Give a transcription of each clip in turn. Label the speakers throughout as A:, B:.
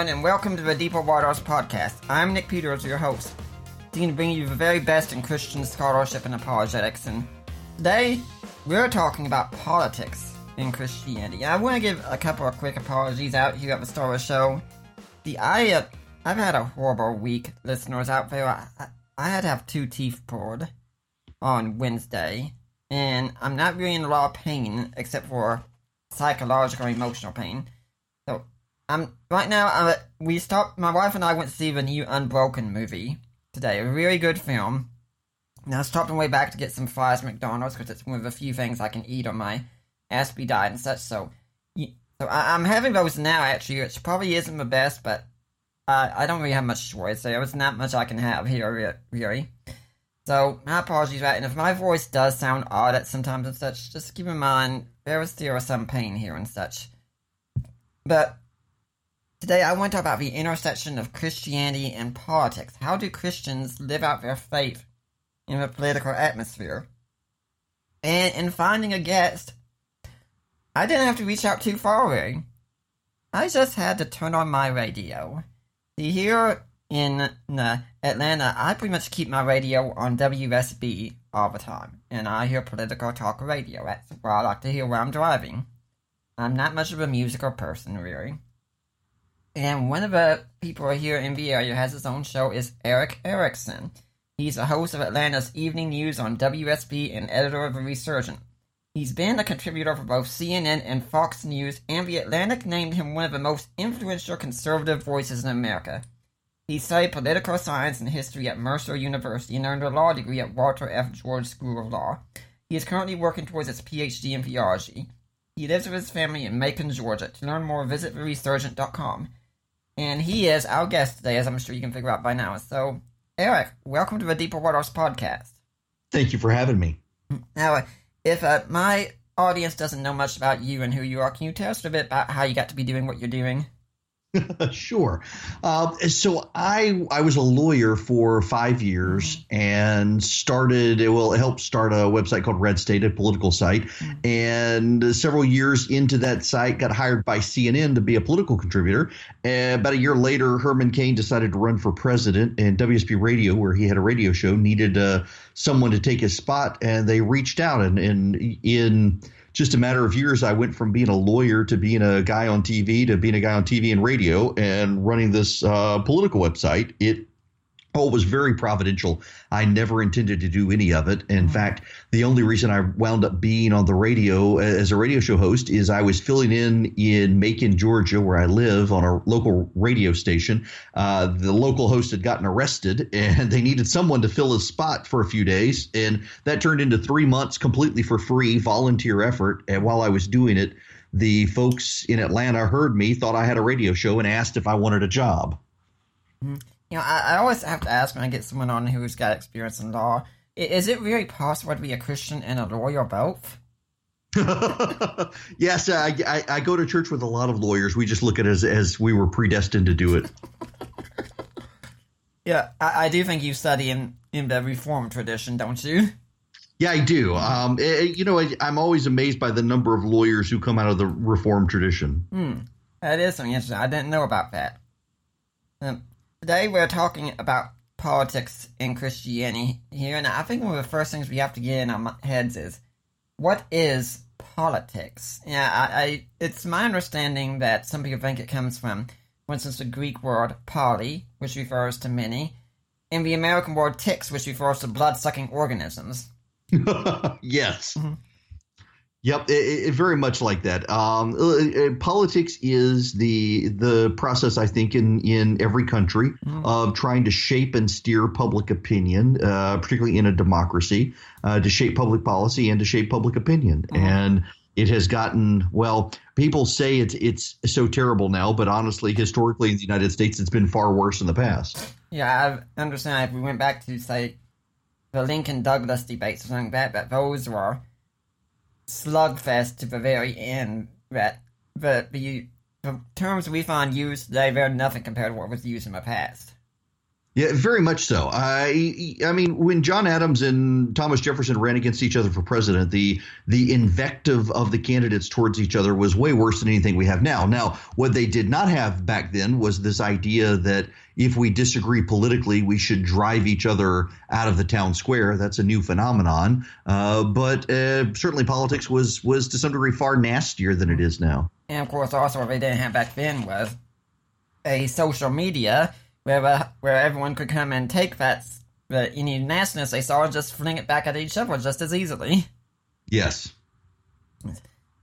A: Everyone, and welcome to the Deeper Waters podcast. I'm Nick Peters, your host, seeking to bring you the very best in Christian scholarship and apologetics. And today, we're talking about politics in Christianity. I want to give a couple of quick apologies out here at the start of the show. The I, uh, I've had a horrible week, listeners out there. I, I, I had to have two teeth pulled on Wednesday, and I'm not really in a lot of pain except for psychological, emotional pain. Um, right now, uh, we stopped. My wife and I went to see the new Unbroken movie today. A really good film. Now, I stopped on the way back to get some fries McDonald's because it's one of the few things I can eat on my Aspie diet and such. So, so I, I'm having those now. Actually, which probably isn't the best, but uh, I don't really have much choice. So there's not much I can have here, really. So my apologies, for that. And if my voice does sound odd at sometimes and such, just keep in mind there is still some pain here and such. But Today, I want to talk about the intersection of Christianity and politics. How do Christians live out their faith in the political atmosphere? And in finding a guest, I didn't have to reach out too far away. I just had to turn on my radio. See, here in uh, Atlanta, I pretty much keep my radio on WSB all the time, and I hear political talk radio. That's what I like to hear while I'm driving. I'm not much of a musical person, really. And one of the people here in the area has his own show is Erick Erickson. He's a host of Atlanta's Evening News on WSB and editor of The Resurgent. He's been a contributor for both CNN and Fox News, and The Atlantic named him one of the most influential conservative voices in America. He studied political science and history at Mercer University and earned a law degree at Walter F. George School of Law. He is currently working towards his PhD in theology. He lives with his family in Macon, Georgia. To learn more, visit theresurgent.com. And he is our guest today, as I'm sure you can figure out by now. So, Erick, welcome to the Deeper Waters podcast.
B: Thank you for having me.
A: Now, if uh, my audience doesn't know much about you and who you are, can you tell us a bit about how you got to be doing what you're doing?
B: sure. Uh, so I I was a lawyer for five years and started well, it helped start a website called RedState, a political site. And several years into that site, got hired by CNN to be a political contributor. And about a year later, Herman Cain decided to run for president, and WSB Radio, where he had a radio show, needed uh, someone to take his spot, and they reached out and, and in just a matter of years, I went from being a lawyer to being a guy on TV to being a guy on TV and radio and running this uh, political website. It all was very providential. I never intended to do any of it. In fact, the only reason I wound up being on the radio as a radio show host is I was filling in in Macon, Georgia, where I live, on a local radio station. Uh, the local host had gotten arrested, and they needed someone to fill his spot for a few days, and that turned into three months completely for free, volunteer effort. And while I was doing it, the folks in Atlanta heard me, thought I had a radio show, and asked if I wanted a job.
A: You know, I, I always have to ask when I get someone on who's got experience in law, is it really possible to be a Christian and a lawyer both?
B: yes, I, I, I go to church with a lot of lawyers. We just look at it as, as we were predestined to do it.
A: Yeah, I, I do think you study in, in the Reformed tradition, don't you?
B: Yeah, I do. Um, eh, you know, I, I'm always amazed by the number of lawyers who come out of the Reformed tradition.
A: That is something interesting. I didn't know about that. Um, today we're talking about politics in Christianity here, and I think one of the first things we have to get in our heads is what is politics? Yeah, I, I it's my understanding that some people think it comes from, for instance, the Greek word poly, which refers to many, and the American word ticks, which refers to blood-sucking organisms.
B: yes. Mm-hmm. Yep, it, it, very much like that. Um, uh, uh, politics is the the process, I think, in in every country mm. of trying to shape and steer public opinion, uh, particularly in a democracy, uh, to shape public policy and to shape public opinion. Mm. And it has gotten well. People say it's it's so terrible now, but honestly, historically in the United States, it's been far worse in the past.
A: Yeah, I understand. If we went back to say the Lincoln Douglas debates or something like that, but those were slugfest to the very end. That the, the, the terms we find used today, they're nothing compared to what was used in the past.
B: Yeah, very much so. I I mean, when John Adams and Thomas Jefferson ran against each other for president, the the invective of the candidates towards each other was way worse than anything we have now. Now, what they did not have back then was this idea that if we disagree politically, we should drive each other out of the town square. That's a new phenomenon. Uh, but uh, certainly, politics was was to some degree far nastier than it is now.
A: And of course, also what they didn't have back then was a social media where uh, where everyone could come and take that the any nastiness they saw and just fling it back at each other just as easily.
B: Yes.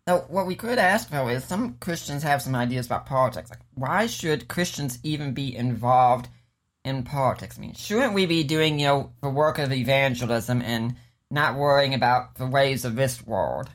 A: Now, what we could ask though is some Christians have some ideas about politics. Like, why should Christians even be involved in politics? I mean, shouldn't we be doing you know the work of evangelism and not worrying about the ways of this world?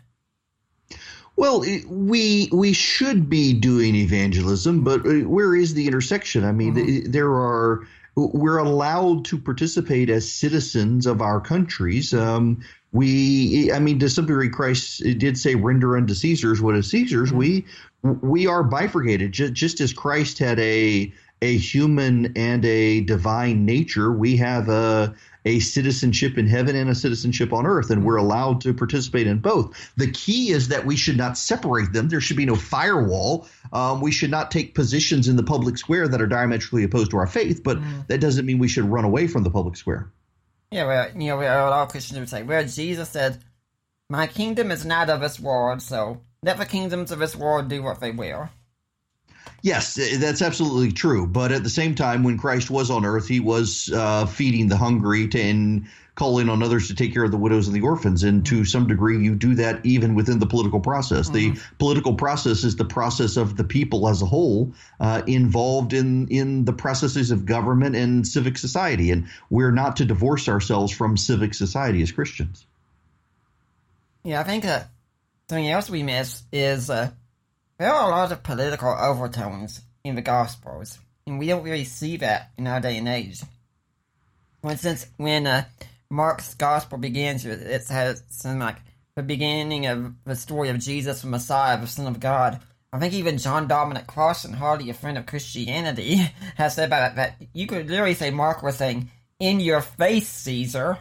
B: Well, we we should be doing evangelism, but uh, where is the intersection? I mean, mm-hmm. there are we're allowed to participate as citizens of our countries. Um, we, I mean, to some degree, Christ did say, "Render unto Caesar's what is Caesar's." Mm-hmm. We we are bifurcated, just, just as Christ had a a human and a divine nature. We have a a citizenship in heaven and a citizenship on earth, and we're allowed to participate in both. The key is that we should not separate them. There should be no firewall. Um, we should not take positions in the public square that are diametrically opposed to our faith, but mm. that doesn't mean we should run away from the public square.
A: Yeah, well, you know, all Christians would say, where Jesus said, My kingdom is not of this world, so let the kingdoms of this world do what they will.
B: Yes, that's absolutely true. But at the same time, when Christ was on earth, he was uh, feeding the hungry to, and calling on others to take care of the widows and the orphans. And to some degree, you do that even within the political process. Mm-hmm. The political process is the process of the people as a whole uh, involved in, in the processes of government and civic society. And we're not to divorce ourselves from civic society as Christians.
A: Yeah, I think uh, something else we miss is. Uh there are a lot of political overtones in the Gospels, and we don't really see that in our day and age. For instance, when uh, Mark's Gospel begins, it says something like the beginning of the story of Jesus, the Messiah, the Son of God. I think even John Dominic Crossan, hardly a friend of Christianity, has said about that, that you could literally say Mark was saying, "In your face, Caesar."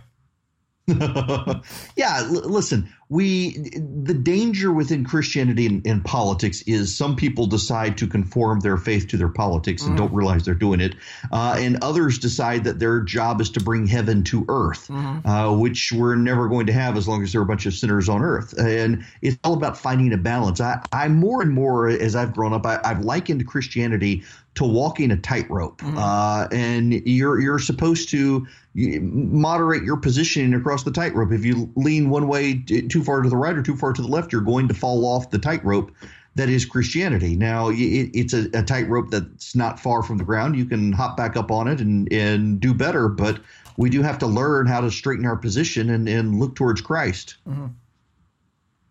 B: yeah, l- listen, we the danger within Christianity and, and, politics is some people decide to conform their faith to their politics and mm. don't realize they're doing it, uh, and others decide that their job is to bring heaven to earth, mm-hmm. uh, which we're never going to have as long as there are a bunch of sinners on earth. And it's all about finding a balance. I, I more and more as I've grown up, I, I've likened Christianity to walking a tightrope, mm-hmm. uh, and you're you're supposed to moderate your positioning across the tightrope. If you lean one way too far to the right or too far to the left, you're going to fall off the tightrope that is Christianity. Now, it, it's a, a tightrope that's not far from the ground. You can hop back up on it and, and do better, but we do have to learn how to straighten our position and, and look towards Christ.
A: Mm-hmm.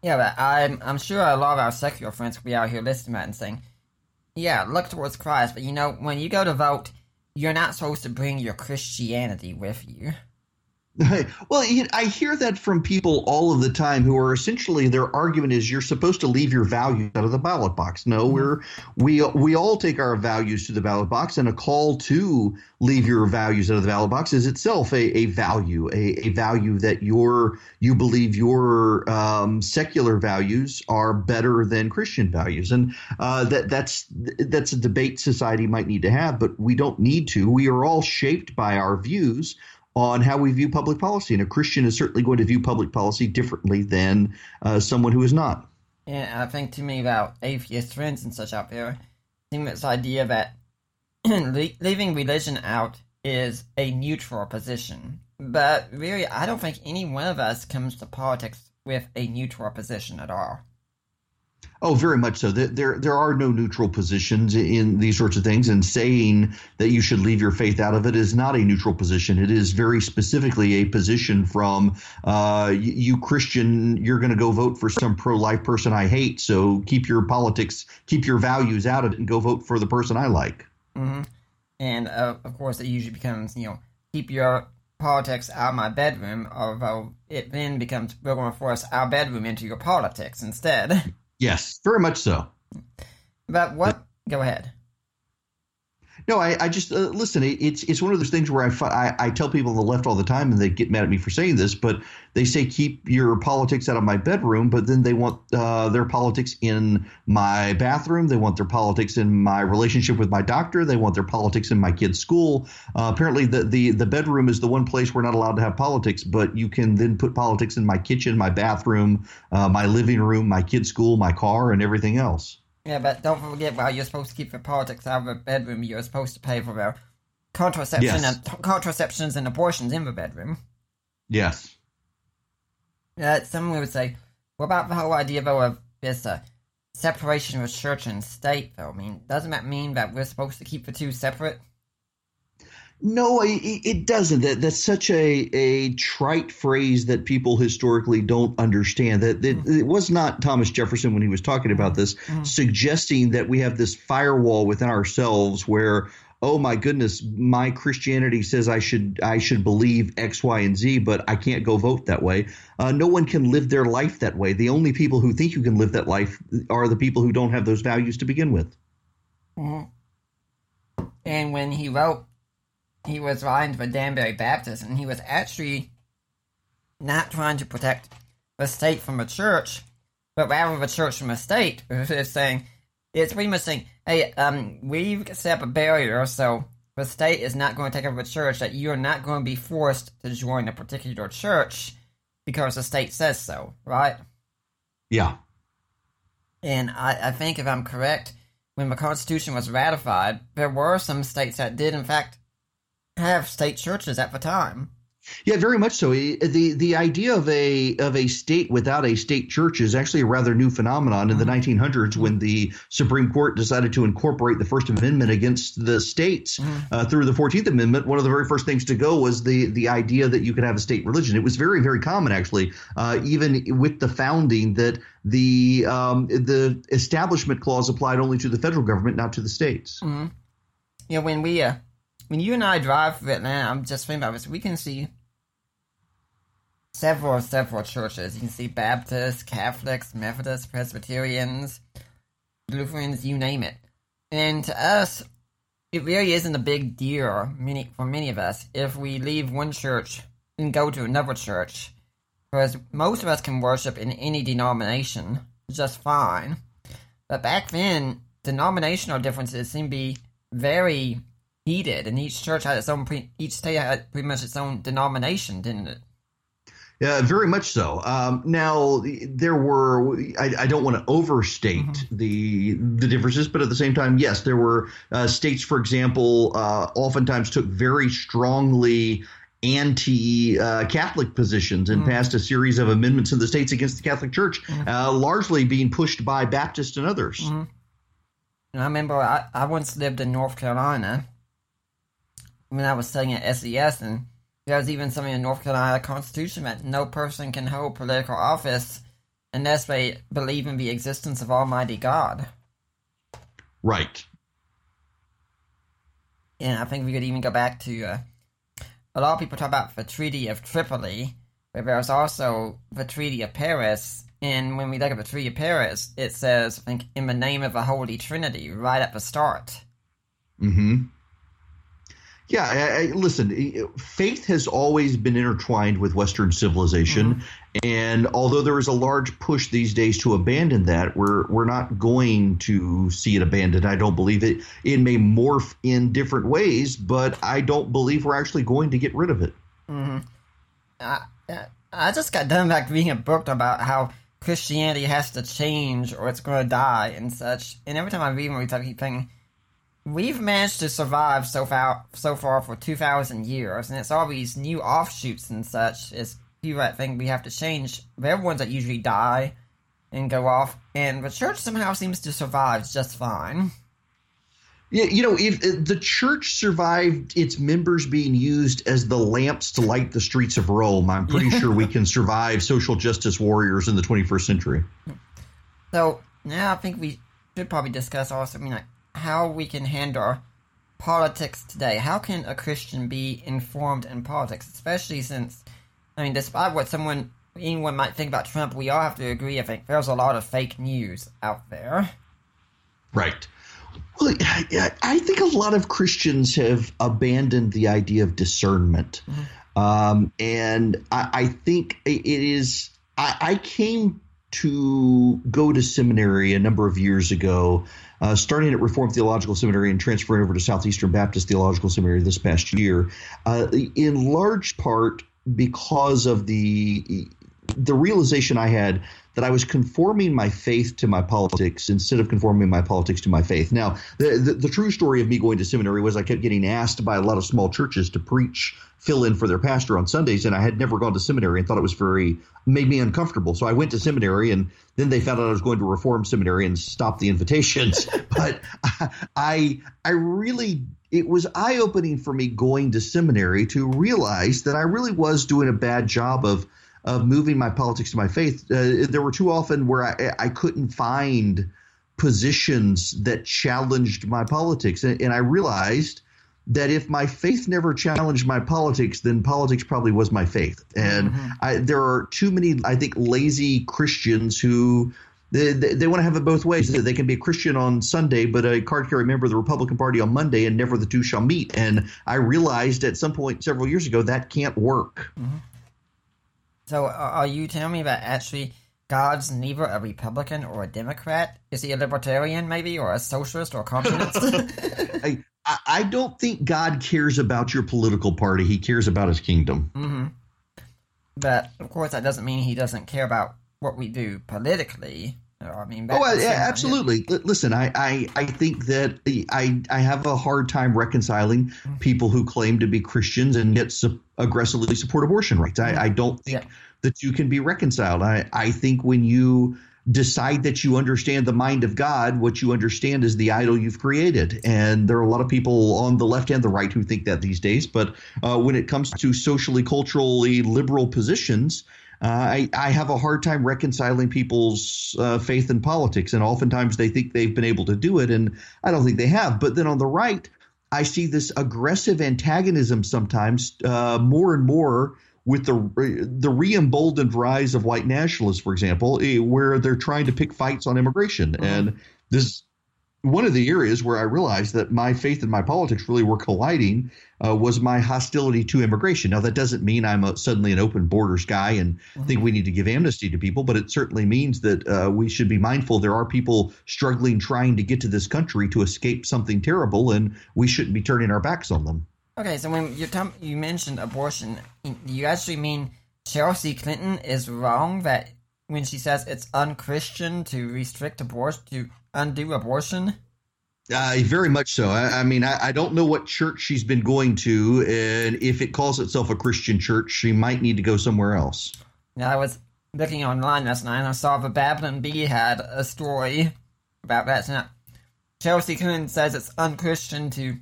A: Yeah, but I'm, I'm sure a lot of our secular friends will be out here listening to that and saying, yeah, look towards Christ, but you know, when you go to vote, you're not supposed to bring your Christianity with you.
B: Well, I hear that from people all of the time who are essentially their argument is you're supposed to leave your values out of the ballot box. No, mm-hmm. we're we we all take our values to the ballot box, and a call to leave your values out of the ballot box is itself a, a value, a, a value that your you believe your um, secular values are better than Christian values, and uh, that that's that's a debate society might need to have, but we don't need to. We are all shaped by our views on how we view public policy. And a Christian is certainly going to view public policy differently than uh, someone who is not.
A: Yeah, I think to me about atheist friends and such out there, I think this idea that leaving religion out is a neutral position. But really, I don't think any one of us comes to politics with a neutral position at all.
B: Oh, very much so. There, there are no neutral positions in these sorts of things, and saying that you should leave your faith out of it is not a neutral position. It is very specifically a position from uh, you, Christian. You're going to go vote for some pro-life person I hate, so keep your politics, keep your values out of it, and go vote for the person I like.
A: Mm-hmm. And uh, of course, it usually becomes you know keep your politics out of my bedroom, although it then becomes we're going to force our bedroom into your politics instead.
B: Yes, very much so.
A: But what? Go ahead.
B: No, I, I just uh, listen. It's it's one of those things where I, I, I tell people on the left all the time, and they get mad at me for saying this, but they say keep your politics out of my bedroom, but then they want uh, their politics in my bathroom. They want their politics in my relationship with my doctor. They want their politics in my kid's school. Uh, apparently, the, the the bedroom is the one place we're not allowed to have politics, but you can then put politics in my kitchen, my bathroom, uh, my living room, my kid's school, my car, and everything else.
A: Yeah, but don't forget, while you're supposed to keep your politics out of the bedroom, you're supposed to pay for their contraception yes. and contraceptions and abortions in the bedroom.
B: Yes.
A: Uh, someone would say, what about the whole idea, though, of this uh, separation of church and state, though? I mean, doesn't that mean that we're supposed to keep the two separate?
B: No, it, it doesn't. That that's such a a trite phrase that people historically don't understand. That, that mm. it was not Thomas Jefferson when he was talking about this, mm. suggesting that we have this firewall within ourselves where oh my goodness, my Christianity says I should I should believe X, Y, and Z, but I can't go vote that way. Uh, no one can live their life that way. The only people who think you can live that life are the people who don't have those values to begin with.
A: Mm-hmm. And when he wrote he was writing for Danbury Baptist, and he was actually not trying to protect the state from the church, but rather the church from the state. It's saying it's pretty much saying, "Hey, um, we've set up a barrier, so the state is not going to take over the church. That you are not going to be forced to join a particular church because the state says so, right?"
B: Yeah.
A: And I, I think if I'm correct, when the Constitution was ratified, there were some states that did, in fact, have state churches at the time.
B: Yeah, very much so. the The idea of a of a state without a state church is actually a rather new phenomenon in the 1900s mm-hmm. when the Supreme Court decided to incorporate the First Amendment against the states mm-hmm. uh, through the Fourteenth Amendment. One of the very first things to go was the the idea that you could have a state religion. It was very very common actually, uh, even with the founding, that the um, the Establishment Clause applied only to the federal government, not to the states.
A: Mm-hmm. Yeah, when we uh, when you and I drive through Atlanta, I'm just thinking about this. We can see several, several churches. You can see Baptists, Catholics, Methodists, Presbyterians, Lutherans, you name it. And to us, it really isn't a big deal many, for many of us if we leave one church and go to another church. Because most of us can worship in any denomination just fine. But back then, denominational differences seem to be very heated, and each church had its own, pre- each state had pretty much its own denomination, didn't it?
B: Yeah, very much so. Um, now there were. I, I don't want to overstate mm-hmm. the the differences, but at the same time, yes, there were uh, states, for example, uh, oftentimes took very strongly anti-Catholic uh, positions and mm-hmm. passed a series of amendments in the states against the Catholic Church, mm-hmm. uh, largely being pushed by Baptists and others.
A: Mm-hmm. I remember I, I once lived in North Carolina, when I was studying at SES, and there was even something in North Carolina Constitution that no person can hold political office unless they believe in the existence of Almighty God.
B: Right.
A: And I think we could even go back to uh, a lot of people talk about the Treaty of Tripoli, but there's also the Treaty of Paris. And when we look at the Treaty of Paris, it says, I think, in the name of the Holy Trinity right at the start.
B: Mm hmm. Yeah, I, I, listen, faith has always been intertwined with Western civilization. Mm-hmm. And although there is a large push these days to abandon that, we're, we're not going to see it abandoned. I don't believe it. It may morph in different ways, but I don't believe we're actually going to get rid of it.
A: Mm-hmm. I, I just got done back reading a book about how Christianity has to change or it's going to die and such. And every time I read one, I keep thinking, we've managed to survive so far so far for 2000 years and it's all these new offshoots and such is people that think we have to change, they're ones that usually die and go off, and the church somehow seems to survive just fine.
B: Yeah, you know, if, if the church survived its members being used as the lamps to light the streets of Rome, I'm pretty sure we can survive social justice warriors in the 21st century.
A: So now I think we should probably discuss also, I mean, like how we can handle politics today. How can a Christian be informed in politics, especially since, I mean, despite what someone anyone might think about Trump, we all have to agree. I think there's a lot of fake news out there.
B: Right. Well, I think a lot of Christians have abandoned the idea of discernment. Mm-hmm. Um, and I, I, think it is, I, I, came to go to seminary a number of years ago, uh, starting at Reformed Theological Seminary and transferring over to Southeastern Baptist Theological Seminary this past year, uh, in large part because of the the realization I had that I was conforming my faith to my politics instead of conforming my politics to my faith. Now, the, the, the, true story of me going to seminary was I kept getting asked by a lot of small churches to preach, fill in for their pastor on Sundays, and I had never gone to seminary and thought it was very, made me uncomfortable. So I went to seminary, and then they found out I was going to reform seminary and stopped the invitations. but I, I really it was eye opening for me going to seminary to realize that I really was doing a bad job of of moving my politics to my faith. Uh, there were too often where I, I couldn't find positions that challenged my politics, and, and I realized that if my faith never challenged my politics, then politics probably was my faith. And mm-hmm. I, there are too many, I think, lazy Christians who they, they, they, want to have it both ways. They can be a Christian on Sunday, but a card carrying member of the Republican Party on Monday, and never the two shall meet. And I realized at some point several years ago that can't work.
A: Mm-hmm. So, are you telling me that actually God's neither a Republican or a Democrat? Is he a libertarian, maybe, or a socialist or a communist?
B: I, I don't think God cares about your political party. He cares about his kingdom.
A: Mm-hmm. But, of course, that doesn't mean he doesn't care about what we do politically. I mean,
B: oh, yeah, absolutely. Listen, I, I, I think that I, I have a hard time reconciling mm-hmm. people who claim to be Christians and yet su- aggressively support abortion rights. I, I don't think yeah. the two can be reconciled. I, I think when you decide that you understand the mind of God, what you understand is the idol you've created. And there are a lot of people on the left and the right who think that these days. But uh, when it comes to socially, culturally liberal positions, uh, I, I have a hard time reconciling people's uh, faith in politics. And oftentimes they think they've been able to do it. And I don't think they have. But then on the right, I see this aggressive antagonism sometimes uh, more and more with the the re-emboldened rise of white nationalists, for example, eh, where they're trying to pick fights on immigration. Mm-hmm. And this one of the areas where I realized that my faith and my politics really were colliding uh, was my hostility to immigration. Now, that doesn't mean I'm a, suddenly an open borders guy and mm-hmm. think we need to give amnesty to people, but it certainly means that uh, we should be mindful there are people struggling trying to get to this country to escape something terrible, and we shouldn't be turning our backs on them.
A: Okay, so when you you mentioned abortion, you actually mean Chelsea Clinton is wrong that when she says it's unchristian to restrict abortion to undo abortion?
B: Uh, very much so. I, I mean, I, I, don't know what church she's been going to, and if it calls itself a Christian church, she might need to go somewhere else.
A: Yeah, I was looking online last night, and I saw the Babylon Bee had a story about that. So Chelsea Clinton says it's unchristian to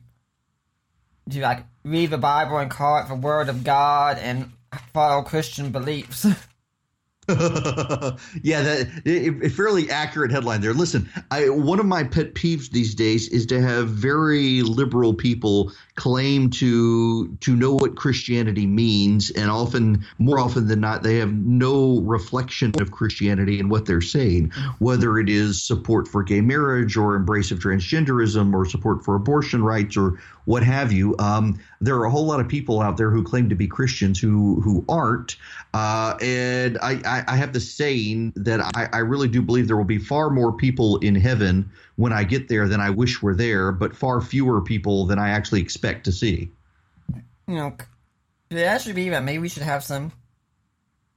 A: to like read the Bible and call it the Word of God and follow Christian beliefs.
B: yeah, that a fairly accurate headline there. Listen, I, one of my pet peeves these days is to have very liberal people claim to to know what Christianity means, and often, more often than not, they have no reflection of Christianity in what they're saying, whether it is support for gay marriage or embrace of transgenderism or support for abortion rights or what have you. Um, there are a whole lot of people out there who claim to be Christians who who aren't, uh, and I, I, I, have the saying that I, I really do believe there will be far more people in heaven when I get there than I wish were there, but far fewer people than I actually expect to see.
A: You know, it actually be that maybe we should have some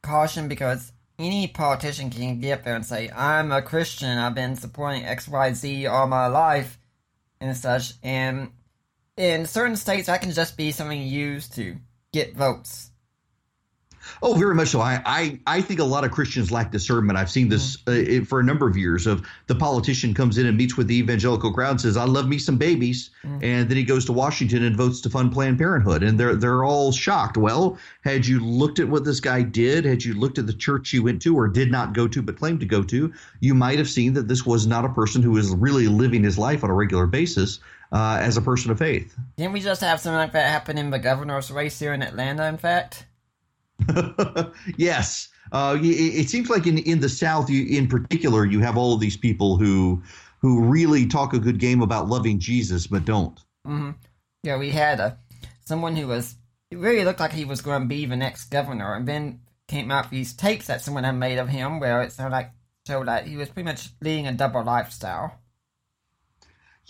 A: caution because any politician can get there and say, I'm a Christian, I've been supporting XYZ all my life and such, and in certain states, that can just be something used to get votes.
B: Oh, very much so. I, I, I think a lot of Christians lack discernment. I've seen this mm-hmm. uh, for a number of years. Of the politician comes in and meets with the evangelical crowd and says, "I love me some babies," mm-hmm. and then he goes to Washington and votes to fund Planned Parenthood, and they're they're all shocked. Well, had you looked at what this guy did, had you looked at the church he went to or did not go to but claimed to go to, you might have seen that this was not a person who was really living his life on a regular basis. Uh, as a person of faith.
A: Didn't we just have something like that happen in the governor's race here in Atlanta, in fact?
B: yes. Uh, it, it, seems like in, in the South, you, in particular, you have all of these people who who really talk a good game about loving Jesus, but don't.
A: Mm-hmm. Yeah, we had a someone who was it really looked like he was going to be the next governor, and then came out these tapes that someone had made of him, where it sounded like showed that he was pretty much leading a double lifestyle.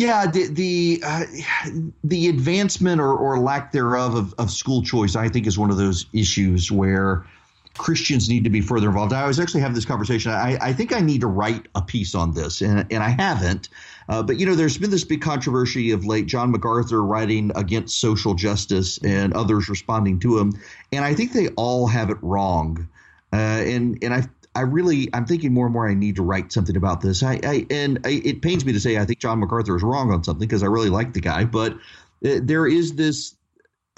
B: Yeah, the the uh, the advancement or, or lack thereof of, of school choice, I think, is one of those issues where Christians need to be further involved. I was actually having this conversation. I, I think I need to write a piece on this, and, and I haven't. Uh, but you know, there's been this big controversy of late. John MacArthur writing against social justice, and others responding to him, and I think they all have it wrong. Uh, and and I I really I'm thinking more and more I need to write something about this. I, I and I, it pains me to say I think John MacArthur is wrong on something because I really like the guy, but uh, there is this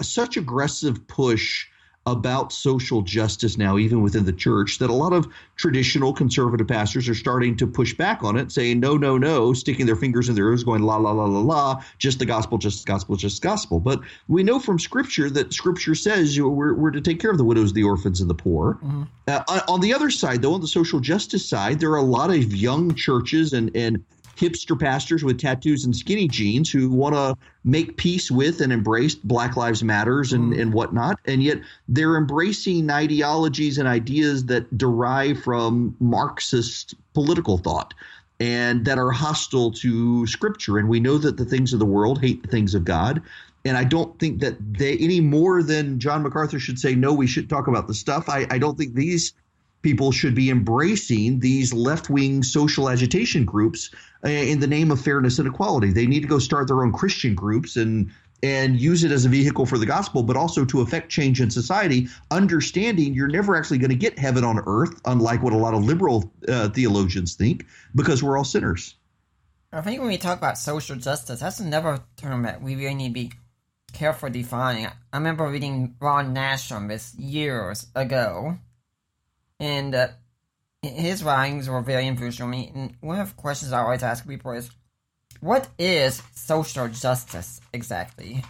B: such aggressive push about social justice now, even within the church, that a lot of traditional conservative pastors are starting to push back on it, saying, no, no, no, sticking their fingers in their ears, going, la, la, la, la, la, just the gospel, just the gospel, just the gospel. But we know from Scripture that Scripture says we're, we're to take care of the widows, the orphans, and the poor. Mm-hmm. Uh, on the other side, though, on the social justice side, there are a lot of young churches and, and hipster pastors with tattoos and skinny jeans who want to make peace with and embrace Black Lives Matters and, mm. and whatnot. And yet they're embracing ideologies and ideas that derive from Marxist political thought and that are hostile to scripture. And we know that the things of the world hate the things of God. And I don't think that they any more than John MacArthur should say, no, we should talk about the stuff. I, I don't think these people should be embracing these left wing social agitation groups uh, in the name of fairness and equality. They need to go start their own Christian groups and and use it as a vehicle for the gospel, but also to affect change in society, understanding you're never actually going to get heaven on earth, unlike what a lot of liberal uh, theologians think, because we're all sinners.
A: I think when we talk about social justice, that's another term that we really need to be careful defining. I remember reading Ron Nash on this years ago, and uh, his writings were very influential on me. And one of the questions I always ask people is, what is social justice exactly?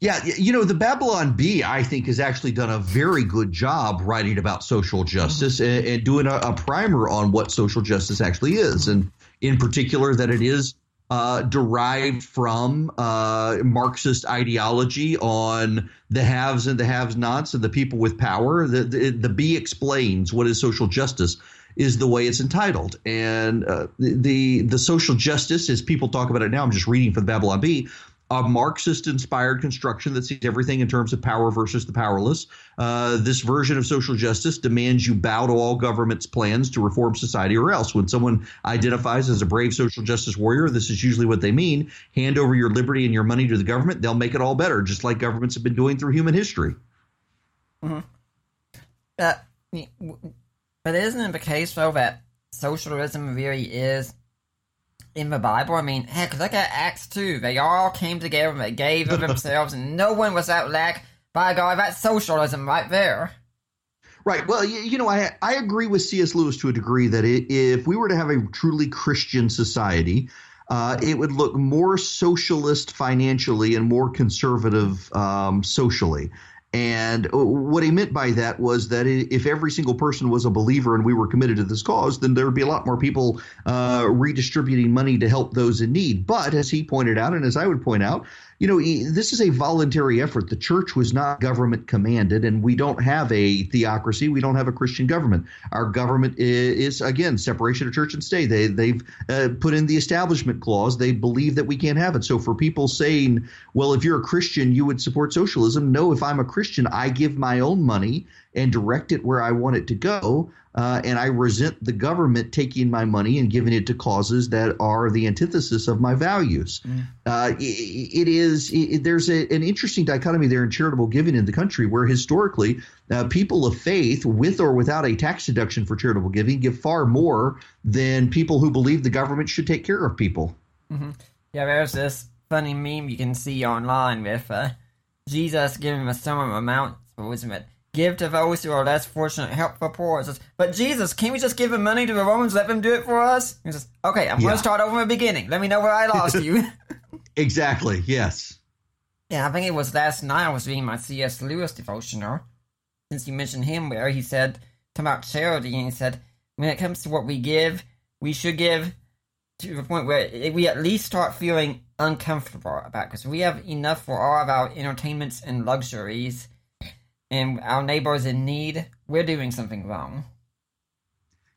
B: Yeah, you know, the Babylon Bee, I think, has actually done a very good job writing about social justice mm-hmm. and, and, doing a, a, primer on what social justice actually is. Mm-hmm. And in particular, that it is uh, derived from uh, Marxist ideology on the haves and the have-nots and the people with power. The, the, the Bee explains what is social justice is the way it's entitled, and uh, the the social justice, as people talk about it now, I'm just reading from the Babylon Bee, a Marxist inspired construction that sees everything in terms of power versus the powerless. Uh, this version of social justice demands you bow to all government's plans to reform society or else. When someone identifies as a brave social justice warrior, this is usually what they mean hand over your liberty and your money to the government, they'll make it all better, just like governments have been doing through human history.
A: Mm-hmm. Uh, but isn't it the case, though, that socialism really is in the Bible. I mean, heck, look at Acts 2. They all came together and they gave of themselves, and no one was out lack. By God, that's socialism right there.
B: Right. Well, you, you, know, I I agree with C.S. Lewis to a degree that it, if we were to have a truly Christian society, uh, it would look more socialist financially and more conservative um, socially. And what he meant by that was that if every single person was a believer and we were committed to this cause, then there would be a lot more people uh, redistributing money to help those in need. But as he pointed out, and as I would point out, you know, this is a voluntary effort. The church was not government commanded, and we don't have a theocracy. We don't have a Christian government. Our government is, again, separation of church and state. They, they've uh, put in the establishment clause. They believe that we can't have it. So for people saying, well, if you're a Christian, you would support socialism, no, if I'm a Christian, I give my own money and direct it where I want it to go. Uh, and I resent the government taking my money and giving it to causes that are the antithesis of my values. Mm. Uh, it, it is it, there's a, an interesting dichotomy there in charitable giving in the country, where historically uh, people of faith, with or without a tax deduction for charitable giving, give far more than people who believe the government should take care of people.
A: Mm-hmm. Yeah, there's this funny meme you can see online with uh, Jesus giving a sum amount, wasn't it? Give to those who are less fortunate, help the poor. Says, but Jesus, can't we just give the money to the Romans, let them do it for us? He says, okay, I'm yeah. going to start over from the beginning. Let me know where I lost you.
B: exactly, yes.
A: Yeah, I think it was last night I was reading my C.S. Lewis devotional. Since you mentioned him, where he said, about charity, and he said, when it comes to what we give, we should give to the point where we at least start feeling uncomfortable about because we have enough for all of our entertainments and luxuries and our neighbors in need, we're doing something wrong.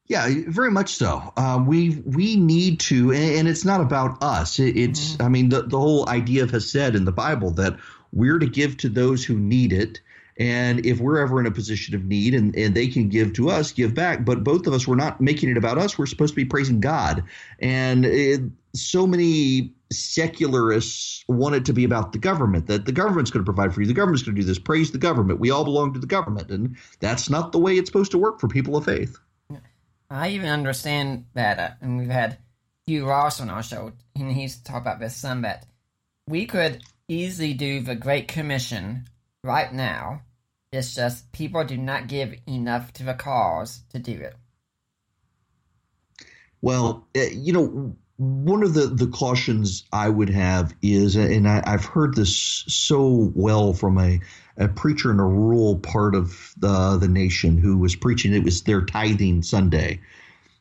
B: Yeah, very much so. Uh, we we need to, and, it's not about us. It, it's, mm-hmm. I mean, the, the whole idea has said in the Bible that we're to give to those who need it. And if we're ever in a position of need and, and they can give to us, give back. But both of us, we're not making it about us. We're supposed to be praising God. And it, so many secularists want it to be about the government, that the government's going to provide for you, the government's going to do this, praise the government. We all belong to the government. And that's not the way it's supposed to work for people of faith.
A: I even understand that, uh, and we've had Hugh Ross on our show, and he's talked about this some, that we could easily do the Great Commission right now. It's just people do not give enough to the cause to do it.
B: Well, eh, you know, one of the, the cautions I would have is, and I, have heard this so well from a, a preacher in a rural part of the, the nation who was preaching, it was their tithing Sunday.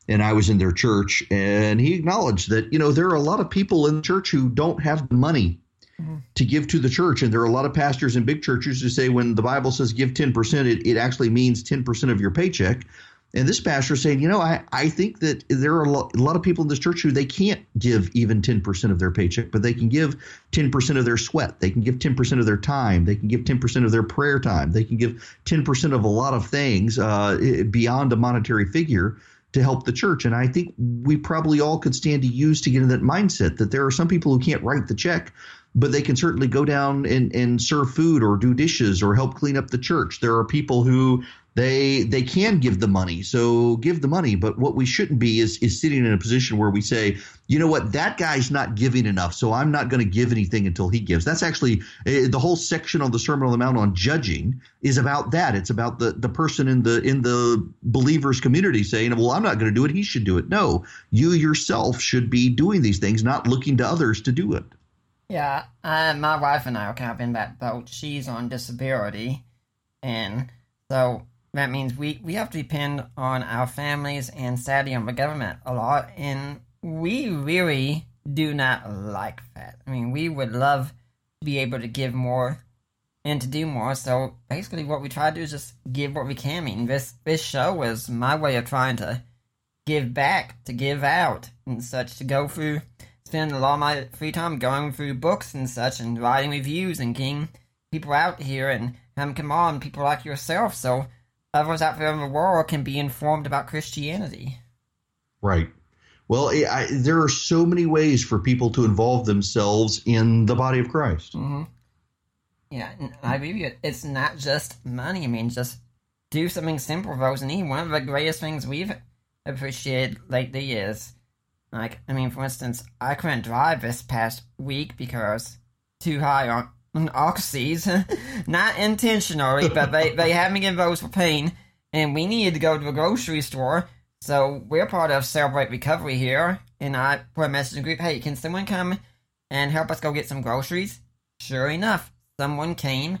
B: And I was in their church, and he acknowledged that, you know, there are a lot of people in the church who don't have the money mm-hmm. to give to the church. And there are a lot of pastors in big churches who say when the Bible says give 10%, it, it actually means 10% of your paycheck. And this pastor is saying, you know, I, I think that there are a lot, a lot of people in this church who they can't give even 10% of their paycheck, but they can give 10% of their sweat. They can give 10% of their time. They can give 10% of their prayer time. They can give 10% of a lot of things uh, beyond a monetary figure to help the church. And I think we probably all could stand to use to get in that mindset that there are some people who can't write the check, but they can certainly go down and, and serve food or do dishes or help clean up the church. There are people who they they can give the money. So give the money. But what we shouldn't be is is sitting in a position where we say you know what? That guy's not giving enough. So i'm not going to give anything until he gives. That's actually uh, the whole section on the sermon on the mount on judging is about that. It's about the the person in the in the believers community saying well i'm not going to do it. He should do it. No you yourself should be doing these things not looking to others to do it.
A: Yeah uh, my wife and i are kind of in that boat. She's on disability. And so that means we, we have to depend on our families and sadly on the government a lot. And we really do not like that. I mean, we would love to be able to give more and to do more. So basically, what we try to do is just give what we can. I mean, this, this show was my way of trying to give back, to give out, and such, to go through, spend a lot of my free time going through books and such, and writing reviews and getting people out here and having come on, people like yourself. So others out there in the world can be informed about Christianity.
B: Right. Well, I, there are so many ways for people to involve themselves in the body of Christ.
A: Mm-hmm. Yeah, I agree with It's not just money. I mean, just do something simple for those in need. One of the greatest things we've appreciated lately is, like, I mean, for instance, I couldn't drive this past week because too high on oxys, not intentionally, but they, they had me get those for pain, and we needed to go to a grocery store. So we're part of Celebrate Recovery here, and I put a message in the group, hey, can someone come and help us go get some groceries? Sure enough, someone came,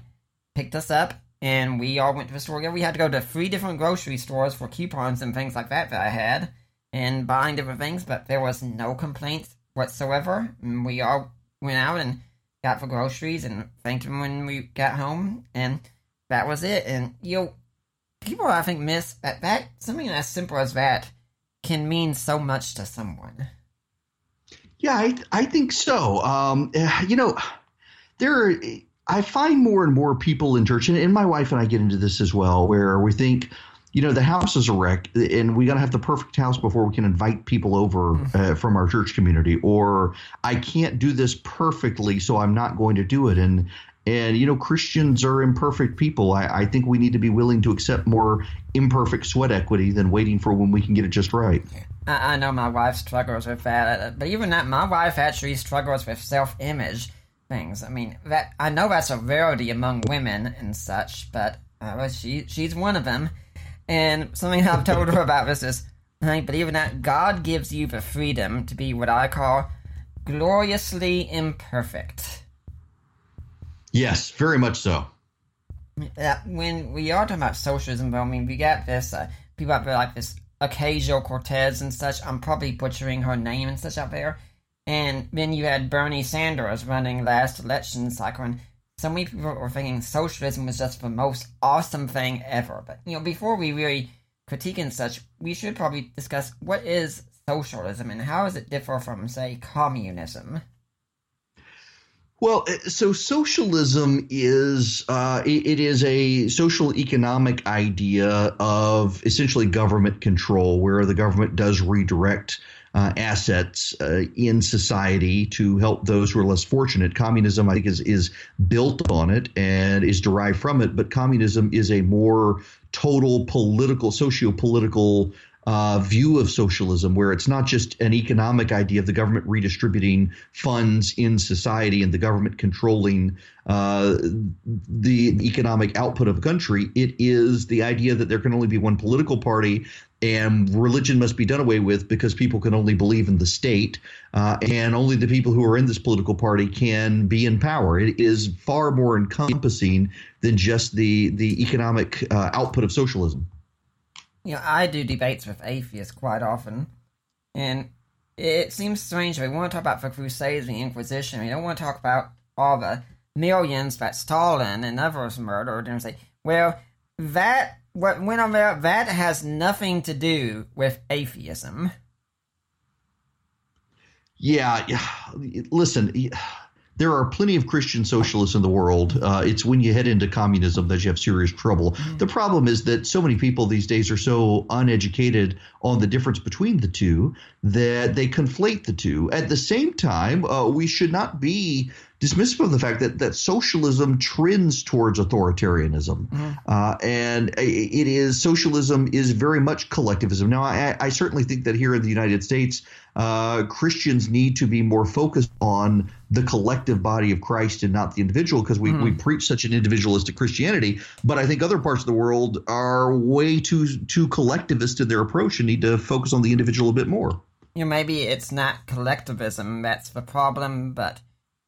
A: picked us up, and we all went to the store. We had to go to three different grocery stores for coupons and things like that that I had, and buying different things, but there was no complaints whatsoever. And we all went out and got for groceries and thanked him when we got home, and that was it. And you know, people I think miss that that something as simple as that can mean so much to someone.
B: Yeah, I I think so. Um, you know, there are I find more and more people in church, and, and my wife and I get into this as well, where we think, you know, the house is a wreck, and we got to have the perfect house before we can invite people over
A: Mm-hmm.
B: uh, from our church community. Or I can't do this perfectly, so I'm not going to do it. And and you know, Christians are imperfect people. I, I think we need to be willing to accept more imperfect sweat equity than waiting for when we can get it just right.
A: I, I know my wife struggles with that, uh, but even that, my wife actually struggles with self-image things. I mean, that I know that's a rarity among women and such, but uh, well, she she's one of them. And something I've told her about this is, honey, believe it that God gives you the freedom to be what I call gloriously imperfect.
B: Yes, very much so.
A: Uh, when we are talking about socialism, though, I mean, we got this uh, people out there like this Ocasio Cortez and such. I'm probably butchering her name and such out there. And then you had Bernie Sanders running last election cycle, and so many people were thinking socialism was just the most awesome thing ever. But you know, before we really critique and such, we should probably discuss what is socialism and how does it differ from, say, communism.
B: Well, uh, so socialism is uh, it is a social economic idea of essentially government control, where the government does redirect uh, assets uh, in society to help those who are less fortunate. Communism, I think, is is built on it and is derived from it, but communism is a more total political, socio-political uh, view of socialism, where it's not just an economic idea of the government redistributing funds in society and the government controlling uh, the economic output of a country. It is the idea that there can only be one political party and religion must be done away with because people can only believe in the state, uh, and only the people who are in this political party can be in power. It is far more encompassing than just the the economic uh, output of socialism.
A: You know, I do debates with atheists quite often, and it seems strange. We want to talk about the Crusades and the Inquisition. We don't want to talk about all the millions that Stalin and others murdered, and say, well, that what went on there that has nothing to do with atheism.
B: Yeah, yeah. Listen, there are plenty of Christian socialists in the world. Uh, it's when you head into communism that you have serious trouble. The problem is that so many people these days are so uneducated on the difference between the two that they conflate the two. At the same time, uh, we should not be dismissive of the fact that that socialism trends towards authoritarianism, uh, and it is socialism is very much collectivism. Now, I, I certainly think that here in the United States, uh, Christians need to be more focused on the collective body of Christ and not the individual because we, we preach such an individualistic Christianity. But I think other parts of the world are way too too collectivist in their approach and need to focus on the individual a bit more.
A: You know, maybe it's not collectivism that's the problem, but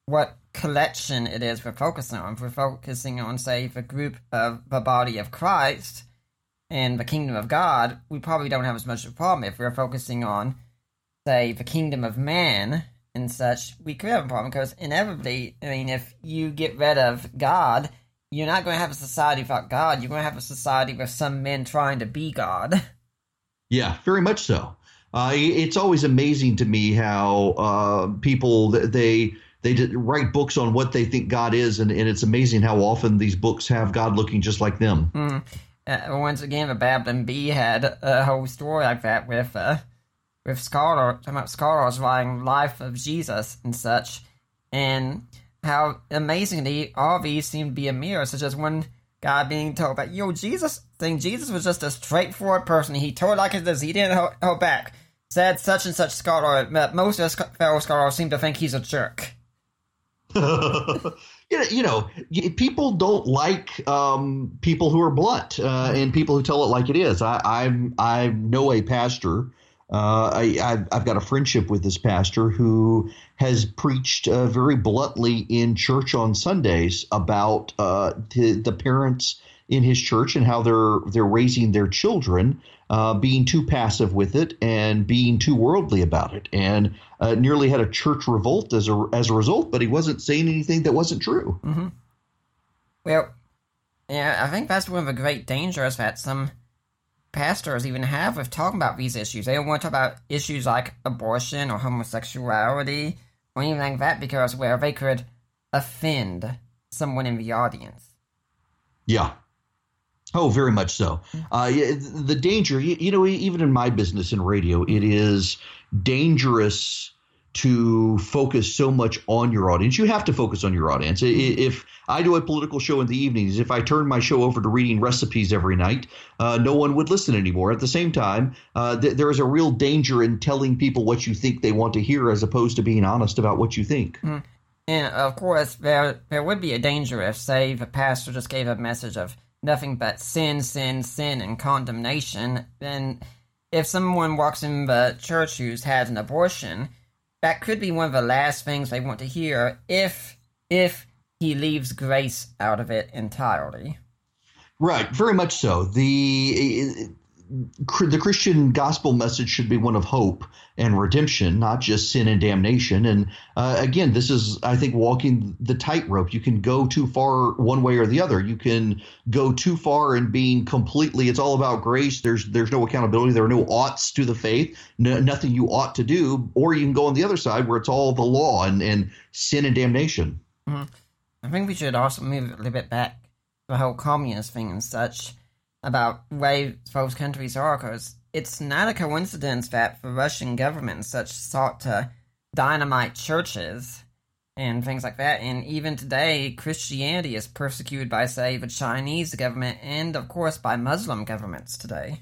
A: what collection it is we're focusing on. If we're focusing on, say, the group of the body of Christ and the kingdom of God, we probably don't have as much of a problem. If we're focusing on, say, the kingdom of man and such, we could have a problem because inevitably, I mean, if you get rid of God, you're not going to have a society without God. You're going to have a society with some men trying to be God.
B: Yeah, very much so. Uh, it's always amazing to me how uh, people they they did write books on what they think God is, and, and it's amazing how often these books have God looking just like them.
A: Mm. Uh, once again, the Babylon Bee had a whole story like that with uh, with scholar talking about scholars writing life of Jesus and such, and how amazingly all these seem to be a mirror, such as one guy being told that yo, Jesus, saying Jesus was just a straightforward person. He told like it is. He didn't hold, hold back. Said such and such scholar, most of his fellow scholars seem to think he's a jerk.
B: you know, you know, people don't like um, people who are blunt uh, and people who tell it like it is. I, I'm I know a pastor. Uh, I, I've, I've got a friendship with this pastor who has preached uh, very bluntly in church on Sundays about uh, the, the parents in his church and how they're they're raising their children, uh, being too passive with it and being too worldly about it, and uh, nearly had a church revolt as a as a result. But he wasn't saying anything that wasn't true.
A: Mm-hmm. Well, yeah, I think that's one of the great dangers that some pastors even have with talking about these issues. They don't want to talk about issues like abortion or homosexuality or anything like that because, well, they could offend someone in the audience.
B: Yeah. Oh, very much so. Uh, the danger, you know, even in my business in radio, it is dangerous to focus so much on your audience. You have to focus on your audience. If I do a political show in the evenings, if I turn my show over to reading recipes every night, uh, no one would listen anymore. At the same time, uh, th- there is a real danger in telling people what you think they want to hear as opposed to being honest about what you think.
A: Mm. And of course, there there would be a danger if, say, the pastor just gave a message of nothing but sin, sin, sin, and condemnation. Then, if someone walks in the church who's had an abortion, that could be one of the last things they want to hear if if he leaves grace out of it entirely.
B: Right, very much so. The the Christian gospel message should be one of hope and redemption, not just sin and damnation. And uh, again, this is, I think, walking the tightrope. You can go too far one way or the other. You can go too far in being completely. It's all about grace. There's there's no accountability. There are no oughts to the faith. No, nothing you ought to do. Or you can go on the other side where it's all the law and and sin and damnation.
A: Mm-hmm. I think we should also move a little bit back to the whole communist thing and such about way both countries are, because it's not a coincidence that the Russian government such sought to dynamite churches and things like that. And even today, Christianity is persecuted by, say, the Chinese government and, of course, by Muslim governments today.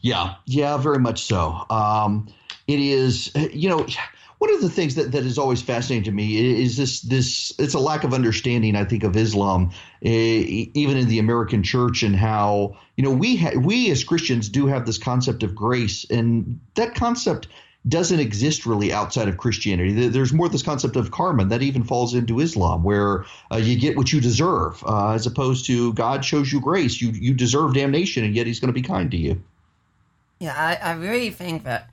B: Yeah, yeah, very much so. Um, it is, you know one of the things that, always fascinating to me is this this it's a lack of understanding I think of Islam uh, even in the American church and how you know we ha- we as Christians do have this concept of grace and that concept doesn't exist really outside of Christianity. There's more this concept of karma that even falls into Islam, where uh, you get what you deserve, uh, as opposed to God shows you grace. You you deserve damnation, and yet He's going to be kind to you.
A: Yeah, I, I really think that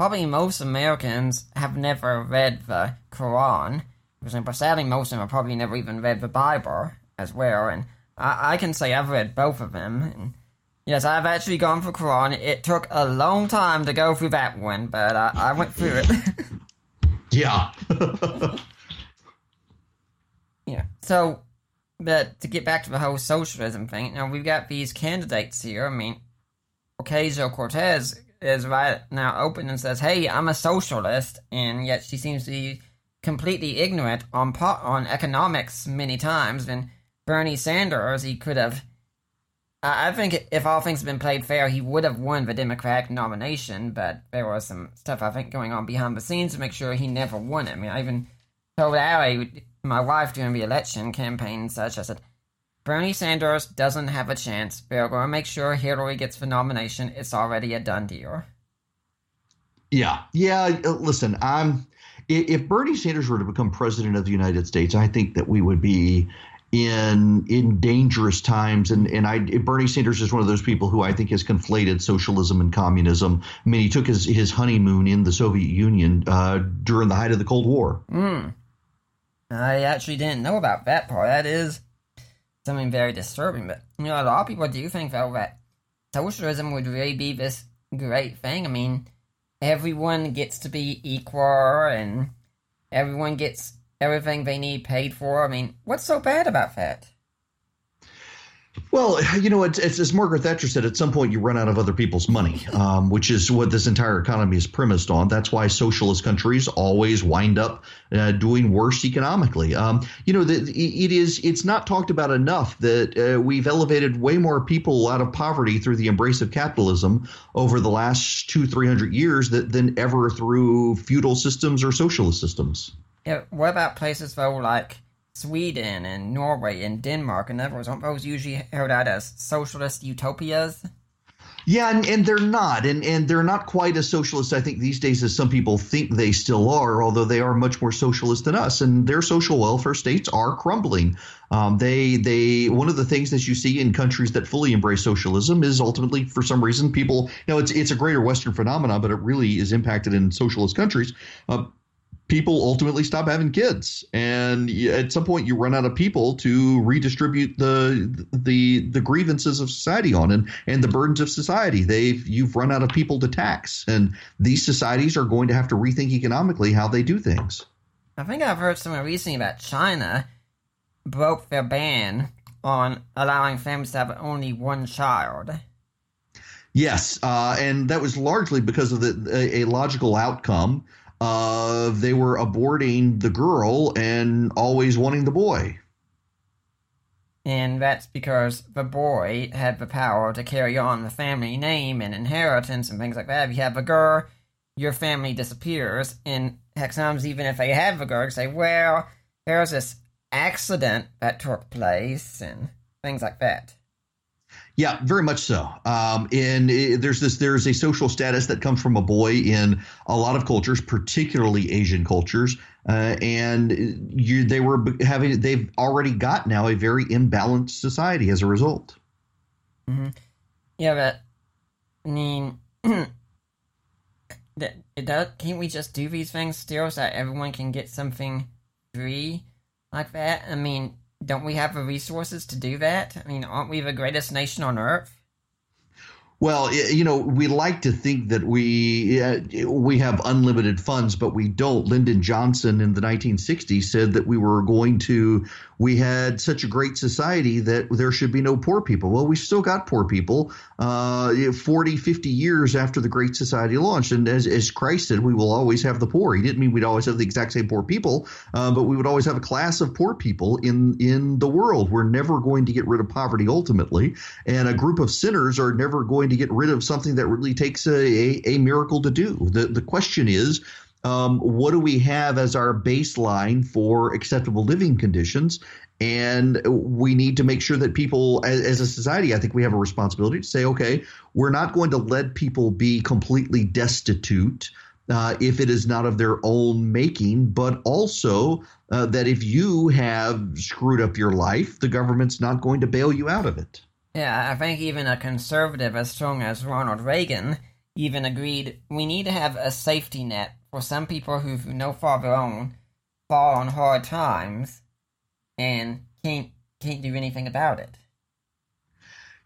A: probably most Americans have never read the Quran. For sadly, most of them have probably never even read the Bible as well. And I, I can say I've read both of them. And yes, I've actually gone for Quran. It took a long time to go through that one, but I, I went through it.
B: yeah.
A: yeah. So, but to get back to the whole socialism thing, now we've got these candidates here. I mean, Ocasio Cortez is right now open and says, "Hey, I'm a socialist," and yet she seems to be completely ignorant on po- on economics many times. And Bernie Sanders, he could have. I think if all things had been played fair, he would have won the Democratic nomination. But there was some stuff I think going on behind the scenes to make sure he never won it. I mean, I even told Allie, my wife, during the election campaign and such, I said, Bernie Sanders doesn't have a chance. They're going to make sure Hillary gets the nomination. It's already a done deal.
B: Yeah, yeah. Uh, listen, I'm. If Bernie Sanders were to become president of the United States, I think that we would be in in dangerous times. And and I Bernie Sanders is one of those people who I think has conflated socialism and communism. I mean, he took his his honeymoon in the Soviet Union uh, during the height of the Cold War.
A: Hmm. I actually didn't know about that part. That is something very disturbing. But you know, a lot of people do think though that socialism would really be this great thing. I mean, everyone gets to be equal and everyone gets everything they need paid for. I mean, what's so bad about that?
B: Well, you know, it's, it's, as Margaret Thatcher said, at some point you run out of other people's money, um, which is what this entire economy is premised on. That's why socialist countries always wind up uh, doing worse economically. Um, you know, the, it is it's not talked about enough that uh, we've elevated way more people out of poverty through the embrace of capitalism over the last two, three hundred years that, than ever through feudal systems or socialist systems.
A: Yeah, what about places though like Sweden and Norway and Denmark and aren't those usually held out as socialist utopias?
B: Yeah, and, and they're not, and and they're not quite as socialist. I think these days as some people think they still are, although they are much more socialist than us. And their social welfare states are crumbling. Um, they they one of the things that you see in countries that fully embrace socialism is ultimately for some reason people you know it's it's a greater Western phenomenon, but it really is impacted in socialist countries. Uh, people ultimately stop having kids. And at some point you run out of people to redistribute the the the grievances of society on and and the burdens of society. They've you've run out of people to tax. And these societies are going to have to rethink economically how they do things.
A: I think i've heard somewhere recently about china broke their ban on allowing families to have only one child.
B: Yes, uh, and that was largely because of the a, a logical outcome of they were aborting the girl and always wanting the boy.
A: And that's because the boy had the power to carry on the family name and inheritance and things like that. If you have a girl, your family disappears. And heck, sometimes even if they have a girl, say, well, there's this accident that took place and things like that.
B: Yeah, very much so. Um, and it, there's this there's a social status that comes from a boy in a lot of cultures, particularly Asian cultures, uh, and you, they were having they've already got now a very imbalanced society as a result.
A: Mm-hmm. Yeah, but I mean, that does. Can't we just do these things still so that everyone can get something free like that? I mean, don't we have the resources to do that? I mean, aren't we the greatest nation on earth?
B: Well, you know, we like to think that we uh, we have unlimited funds, but we don't. Lyndon Johnson in the 1960s said that we were going to we had such a great society that there should be no poor people. Well, we still got poor people uh, 40, 50 years after the Great Society launched. And as, as Christ said, we will always have the poor. He didn't mean we'd always have the exact same poor people, uh, but we would always have a class of poor people in, in the world. We're never going to get rid of poverty ultimately. And a group of sinners are never going to get rid of something that really takes a, a, a miracle to do. The, the question is, um, what do we have as our baseline for acceptable living conditions? And we need to make sure that people, as, as, a society, I think we have a responsibility to say, okay, we're not going to let people be completely destitute. Uh, if it is not of their own making, but also uh, that if you have screwed up your life, the government's not going to bail you out of it.
A: Yeah, I think even a conservative as strong as Ronald Reagan even agreed we need to have a safety net for some people who've no fault of their own fall on hard times and can't can't do anything about it.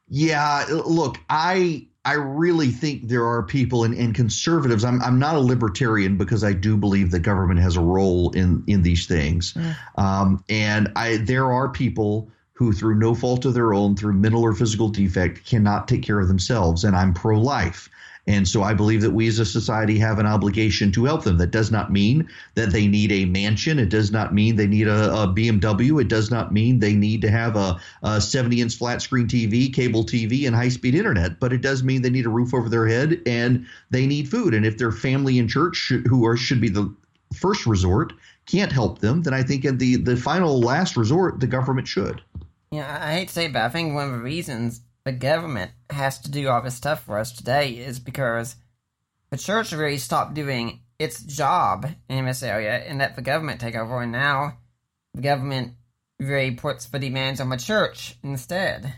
B: Yeah, look, I I really think there are people and, and conservatives. I'm I'm not a libertarian because I do believe the government has a role in in these things, mm. um, and I there are people who, through no fault of their own, through mental or physical defect, cannot take care of themselves, and I'm pro life. And so I believe that we as a society have an obligation to help them. That does not mean that they need a mansion. It does not mean they need a, a BMW. It does not mean they need to have a, a 70 inch flat screen TV, cable TV, and high speed internet. But it does mean they need a roof over their head and they need food. And if their family and church should, who are should be the first resort can't help them, then I think in the the final last resort the government should.
A: Yeah, I hate to say it, but I think one of the reasons the government has to do all this stuff for us today is because the church really stopped doing its job in this area and let the government take over, and now the government really puts the demands on the church instead.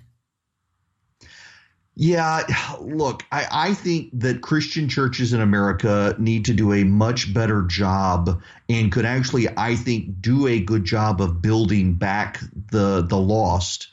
B: Yeah, look, I, I think that Christian churches in America need to do a much better job and could actually, I think, do a good job of building back the the lost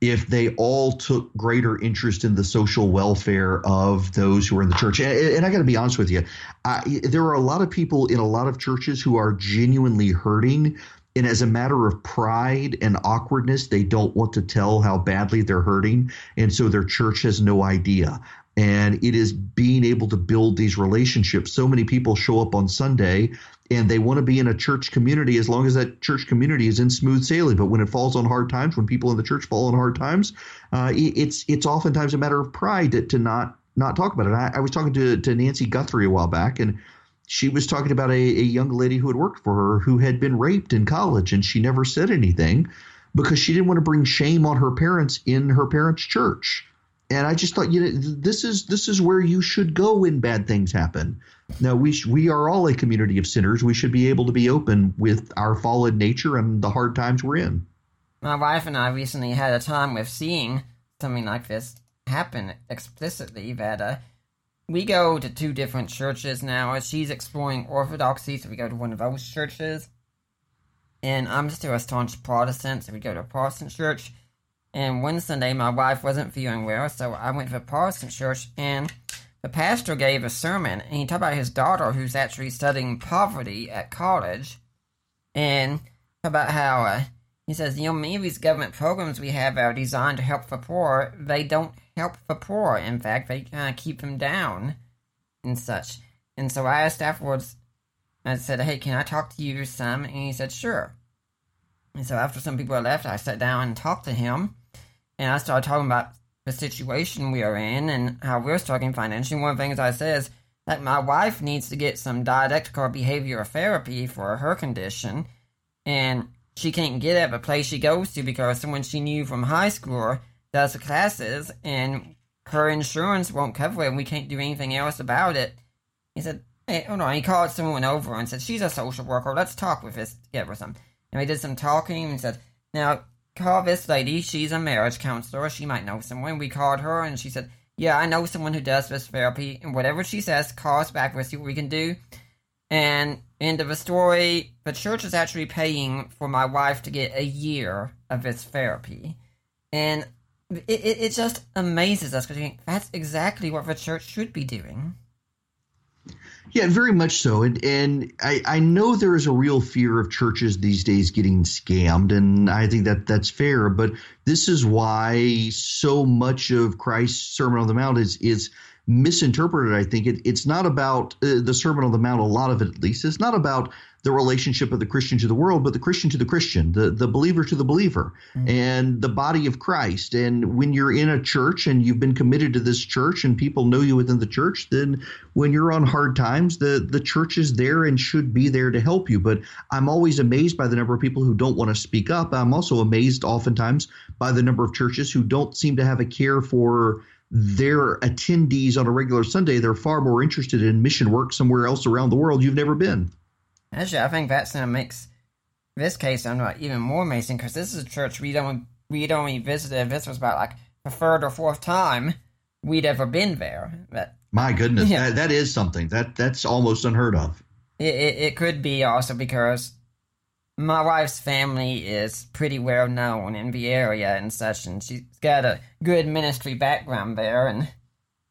B: if they all took greater interest in the social welfare of those who are in the church. And, and I got to be honest with you, I, there are a lot of people in a lot of churches who are genuinely hurting. And as a matter of pride and awkwardness, they don't want to tell how badly they're hurting. And so their church has no idea. And it is being able to build these relationships. So many people show up on Sunday and they want to be in a church community as long as that church community is in smooth sailing. But when it falls on hard times, when people in the church fall on hard times, uh, it's it's oftentimes a matter of pride to, to not not talk about it. I, I, was talking to to Nancy Guthrie a while back, and she was talking about a, a young lady who had worked for her who had been raped in college, and she never said anything because she didn't want to bring shame on her parents in her parents' church. And I just thought, you know, this is this is where you should go when bad things happen. Now we sh- we are all a community of sinners. We should be able to be open with our fallen nature and the hard times we're in.
A: My wife and I recently had a time with seeing something like this happen explicitly. That uh, we go to two different churches now. She's exploring Orthodoxy, so we go to one of those churches. And I'm still a staunch Protestant, so we go to a Protestant church. And one Sunday, my wife wasn't feeling well, so I went to the Protestant church, and the pastor gave a sermon, and he talked about his daughter who's actually studying poverty at college, and about how uh, he says, you know, many of these government programs we have are designed to help the poor. They don't help the poor. In fact, they kind of keep them down and such. And so I asked afterwards, I said, hey, can I talk to you some? And he said, sure. And so after some people had left, I sat down and talked to him. And I started talking about the situation we are in and how we're struggling financially. One of the things I said is that my wife needs to get some dialectical behavioral therapy for her condition. And she can't get at the place she goes to because someone she knew from high school does the classes and her insurance won't cover it and we can't do anything else about it. He said, Hey, hold on. He called someone over and said, She's a social worker. Let's talk with this, get with some. And we did some talking and said, Now, call this lady. She's a marriage counselor. She might know someone. We called her and she said, Yeah, I know someone who does this therapy. And whatever she says, call us back. We'll see what we can do. And end of the story, the church is actually paying for my wife to get a year of this therapy. And it, it, it just amazes us because that's exactly what the church should be doing.
B: Yeah, very much so. And and I, I know there is a real fear of churches these days getting scammed, and I think that that's fair. But this is why so much of Christ's Sermon on the Mount is is misinterpreted. I think it, it's not about uh, the Sermon on the Mount. A lot of it, at least, it's not about the relationship of the Christian to the world, but the Christian to the Christian, the, the believer to the believer, mm-hmm. and the body of Christ. And when you're in a church and you've been committed to this church and people know you within the church, then when you're on hard times, the, the church is there and should be there to help you. But I'm always amazed by the number of people who don't want to speak up. I'm also amazed oftentimes by the number of churches who don't seem to have a care for their attendees on a regular Sunday. They're far more interested in mission work somewhere else around the world you've never been.
A: Actually, I think that makes this case even more amazing because this is a church we'd only we'd only visited. This was about like the third or fourth time we'd ever been there. But
B: my goodness, yeah. that, that is something that that's almost unheard of.
A: It, it, it could be also because my wife's family is pretty well known in the area and such, and she's got a good ministry background there, and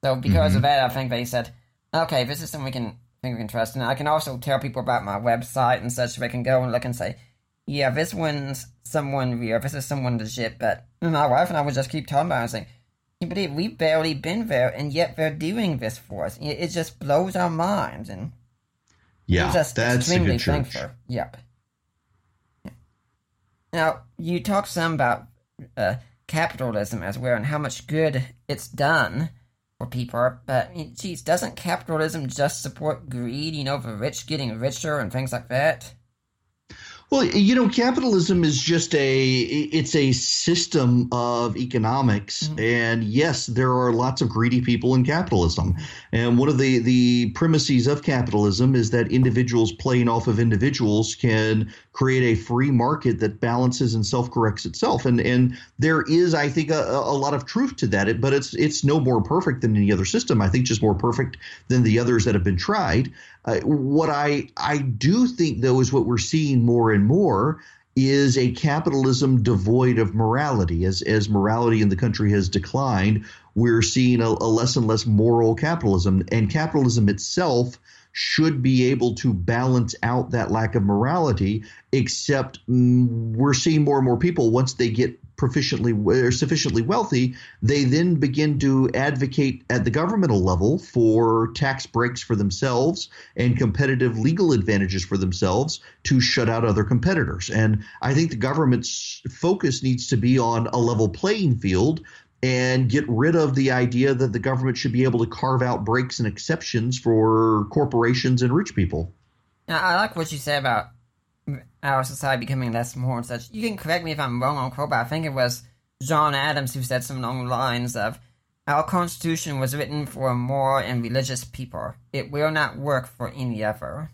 A: so because mm-hmm. of that, I think they said, okay, this is something we can can trust. And I can also tell people about my website and such. So they can go and look and say, yeah, this one's someone real. This is someone legit. But my wife and I would just keep talking about it and saying, you believe we've barely been there, and yet they're doing this for us. It, just blows our minds, and
B: yeah, just that's extremely a good church. thankful.
A: Yep. Now you talked some about uh, capitalism as well, and how much good it's done for people. But, geez, doesn't capitalism just support greed, you know, the rich getting richer and things like that?
B: Well, you know, capitalism is just a it's a system of economics, mm-hmm. and yes, there are lots of greedy people in capitalism. And one of the the premises of capitalism is that individuals playing off of individuals can create a free market that balances and self corrects itself. And and there is, I think, a, a lot of truth to that. But it's it's no more perfect than any other system. I think just more perfect than the others that have been tried. Uh, what I I do think though is what we're seeing more and more is a capitalism devoid of morality. As as morality in the country has declined, we're seeing a, a less and less moral capitalism, and capitalism itself should be able to balance out that lack of morality. Except mm, we're seeing more and more people once they get proficiently or sufficiently wealthy, they then begin to advocate at the governmental level for tax breaks for themselves and competitive legal advantages for themselves to shut out other competitors. And I think the government's focus needs to be on a level playing field and get rid of the idea that the government should be able to carve out breaks and exceptions for corporations and rich people.
A: Now, I like what you say about our society becoming less moral and such. You can correct me if I'm wrong on quote, but I think it was John Adams who said something along the lines of, "Our Constitution was written for a moral and religious people. It will not work for any other."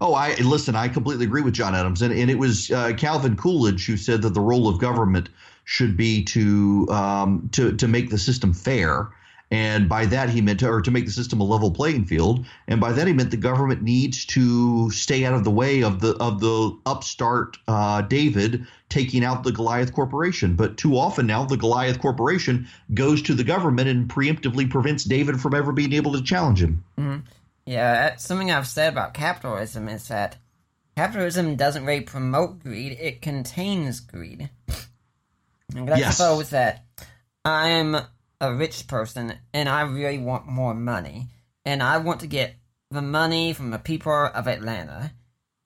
B: Oh, I listen. I completely agree with John Adams, and, and it was uh, Calvin Coolidge who said that the role of government should be to um, to to make the system fair and by that he meant to, or to make the system a level playing field. And by that he meant the government needs to stay out of the way of the of the upstart uh, David taking out the Goliath Corporation. But too often now the Goliath Corporation goes to the government and preemptively prevents David from ever being able to challenge him.
A: Mm-hmm. Yeah, something I've said about capitalism is that capitalism doesn't really promote greed, it contains greed. And let's
B: Yes.
A: suppose that I'm a rich person and I really want more money, and I want to get the money from the people of Atlanta.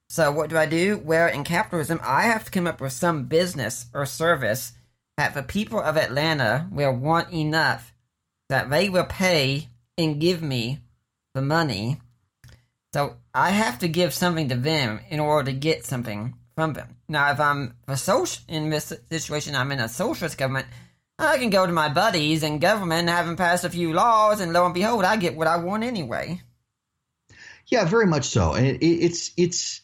A: So what do I do? Well, in capitalism, I have to come up with some business or service that the people of Atlanta will want enough that they will pay and give me the money. So I have to give something to them in order to get something from them. Now, if I'm a social in this situation, I'm in a socialist government. I can go to my buddies in government have them pass a few laws, and lo and behold, I get what I want anyway.
B: Yeah, very much so. And it, it's it's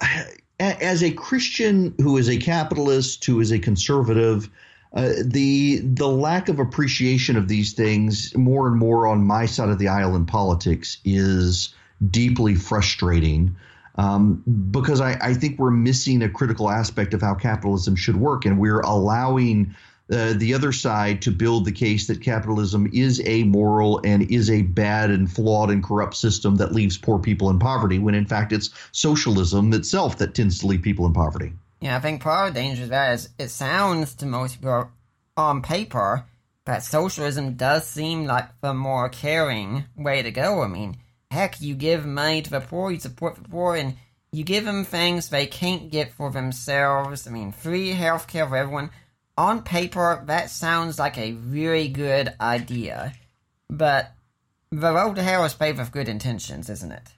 B: as a Christian who is a capitalist, who is a conservative, uh, the the lack of appreciation of these things more and more on my side of the aisle in politics is deeply frustrating. Um, because I, I think we're missing a critical aspect of how capitalism should work, and we're allowing uh, the other side to build the case that capitalism is amoral and is a bad and flawed and corrupt system that leaves poor people in poverty, when in fact it's socialism itself that tends to leave people in poverty.
A: Yeah, I think part of the danger of that is it sounds to most people on paper that socialism does seem like the more caring way to go. I mean, heck, you give money to the poor, you support the poor, and you give them things they can't get for themselves. I mean, free healthcare for everyone. On paper, that sounds like a really good idea. But the road to hell is paved with good intentions, isn't it?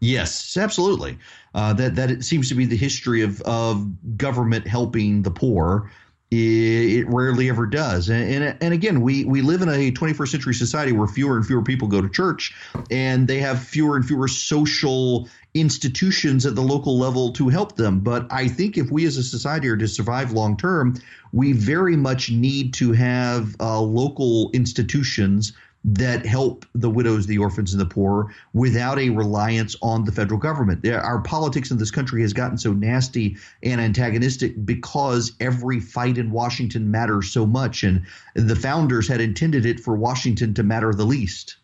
B: Yes, absolutely. Uh, that that it seems to be the history of of government helping the poor. It, it rarely ever does, and, and and again, we we live in a 21st century society where fewer and fewer people go to church, and they have fewer and fewer social institutions at the local level to help them. But I think if we as a society are to survive long term, we very much need to have uh, local institutions that help the widows, the orphans, and the poor without a reliance on the federal government. Our politics in this country has gotten so nasty and antagonistic because every fight in Washington matters so much, and the founders had intended it for Washington to matter the least.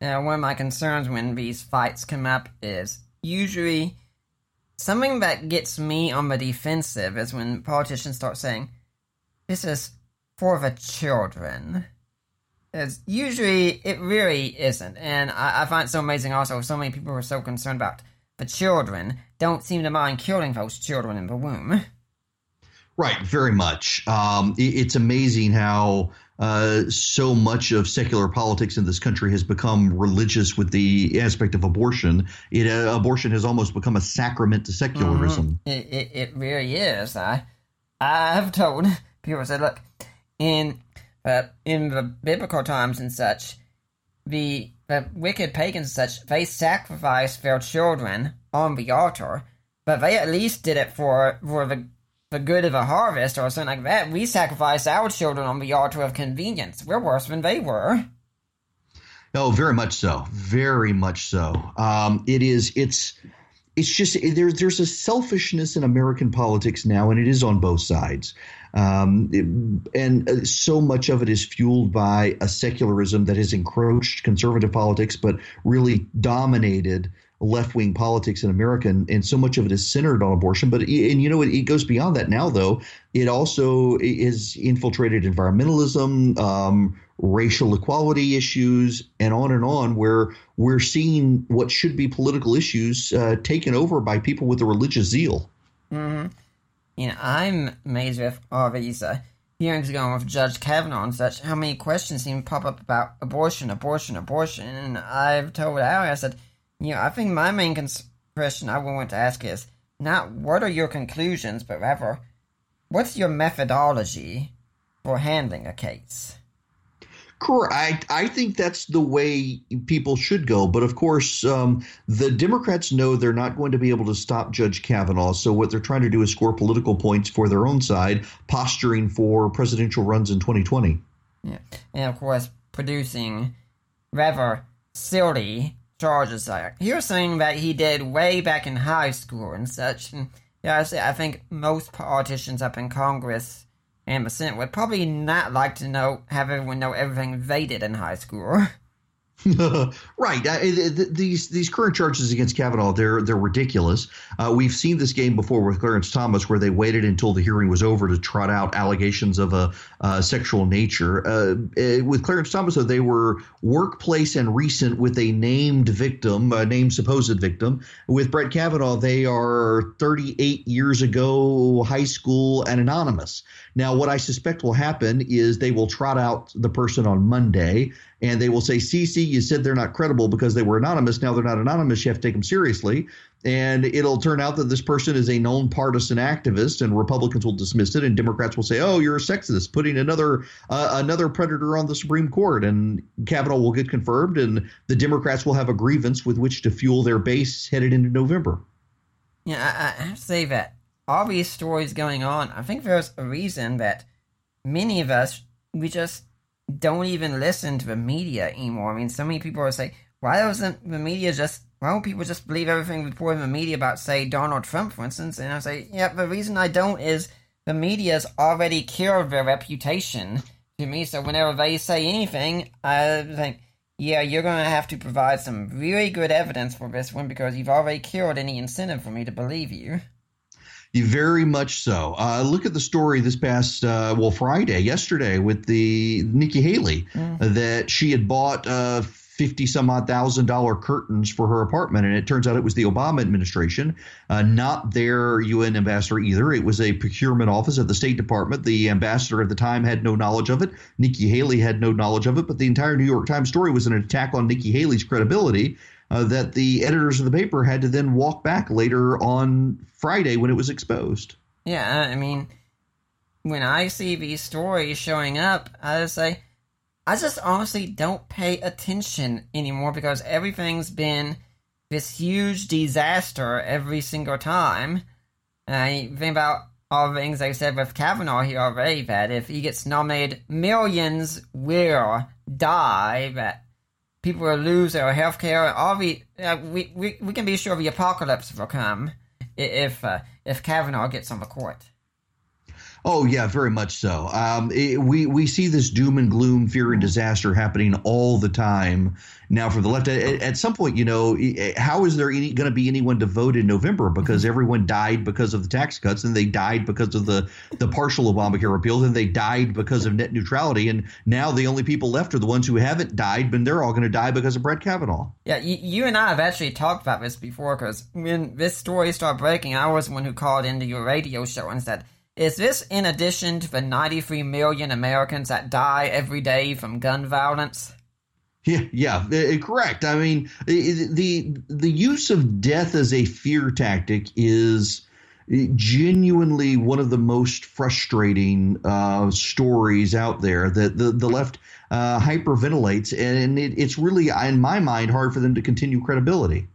A: Now, one of my concerns when these fights come up is usually something that gets me on the defensive is when politicians start saying, This is for the children. It's usually, it really isn't. And I, I find it so amazing also, so many people are so concerned about the children don't seem to mind killing those children in the womb.
B: Right, very much. Um, it- it's amazing how uh, so much of secular politics in this country has become religious with the aspect of abortion. It uh, abortion has almost become a sacrament to secularism.
A: It, it, it really is. I I have told people I said, look, in uh, in the biblical times and such, the the wicked pagans such they sacrificed their children on the altar, but they at least did it for for the the good of the harvest or something like that. We sacrifice our children on the altar of convenience. We're worse than they were.
B: Oh, very much so. Very much so. Um, it is. It's. It's just there's there's a selfishness in American politics now, and it is on both sides. Um, it- and uh, so much of it is fueled by a secularism that has encroached conservative politics, but really dominated left wing politics in America, and, and so much of it is centered on abortion. But and you know it, it goes beyond that now, though. It also is infiltrated environmentalism, um, racial equality issues, and on and on. Where we're seeing what should be political issues uh, taken over by people with a religious zeal.
A: hmm You know, I'm amazed with all these uh, hearings going with Judge Kavanaugh and such, how many questions seem to pop up about abortion, abortion, abortion. And I've told Allie, I said, you know, I think my main cons- question I want to ask is not what are your conclusions, but rather, what's your methodology for handling a case?
B: Correct. I, I think that's the way people should go. But of course, um, the Democrats know they're not going to be able to stop Judge Kavanaugh. So what they're trying to do is score political points for their own side, posturing for presidential runs in 2020.
A: Yeah. And of course, producing rather silly charges like he was saying that he did way back in high school and such. And yeah, I say I think most politicians up in Congress and the Senate would probably not like to know have everyone know everything they did in high school.
B: right. Uh, these these current charges against Kavanaugh they're they're ridiculous. Uh, we've seen this game before with Clarence Thomas, where they waited until the hearing was over to trot out allegations of a uh, sexual nature. Uh, with Clarence Thomas, though, they were workplace and recent with a named victim, a named supposed victim. With Brett Kavanaugh, they are 38 years ago, high school, and anonymous. Now, what I suspect will happen is they will trot out the person on Monday and they will say, CC, you said they're not credible because they were anonymous. Now they're not anonymous. You have to take them seriously. And it'll turn out that this person is a known partisan activist, and Republicans will dismiss it, and Democrats will say, "Oh, you're a sexist, putting another uh, another predator on the Supreme Court," and Kavanaugh will get confirmed, and the Democrats will have a grievance with which to fuel their base headed into November.
A: Yeah, I, I have to say that obvious stories going on, I think there's a reason that many of us we just don't even listen to the media anymore. I mean, so many people are saying, why doesn't the media just, why don't people just believe everything reported in the media about, say, Donald Trump, for instance? And I say, yeah, the reason I don't is the media's already killed their reputation to me. So whenever they say anything, I think, yeah, you're going to have to provide some really good evidence for this one because you've already killed any incentive for me to believe you.
B: Very much so. Uh, look at the story this past uh, well Friday, yesterday, with the Nikki Haley mm. that she had bought uh, fifty some odd thousand dollar curtains for her apartment, and it turns out it was the Obama administration, uh, not their UN ambassador either. It was a procurement office at the State Department. The ambassador at the time had no knowledge of it. Nikki Haley had no knowledge of it, but the entire New York Times story was an attack on Nikki Haley's credibility uh, that the editors of the paper had to then walk back later on Friday when it was exposed.
A: Yeah, I mean, when I see these stories showing up, I just say, I just honestly don't pay attention anymore because everything's been this huge disaster every single time. I think about all the things I said with Kavanaugh here already that if he gets nominated, millions will die. That people will lose their health care. All the uh, we, we we can be sure the apocalypse will come if uh, if Kavanaugh gets on the court.
B: Oh yeah, very much so. Um, it, we we see this doom and gloom, fear and disaster happening all the time now for the left. At, at some point, you know, how is there going to be anyone to vote in November because mm-hmm. everyone died because of the tax cuts and they died because of the the partial Obamacare repeal and they died because of net neutrality and now the only people left are the ones who haven't died, but they're all going to die because of Brett Kavanaugh.
A: Yeah, you, you and I have actually talked about this before because when this story started breaking, I was the one who called into your radio show and said is this in addition to the 93 million Americans that die every day from gun violence?
B: Yeah, yeah, uh, correct. I mean, the the use of death as a fear tactic is genuinely one of the most frustrating uh, stories out there that the the left uh, hyperventilates, and it, it's really, in my mind, hard for them to continue credibility.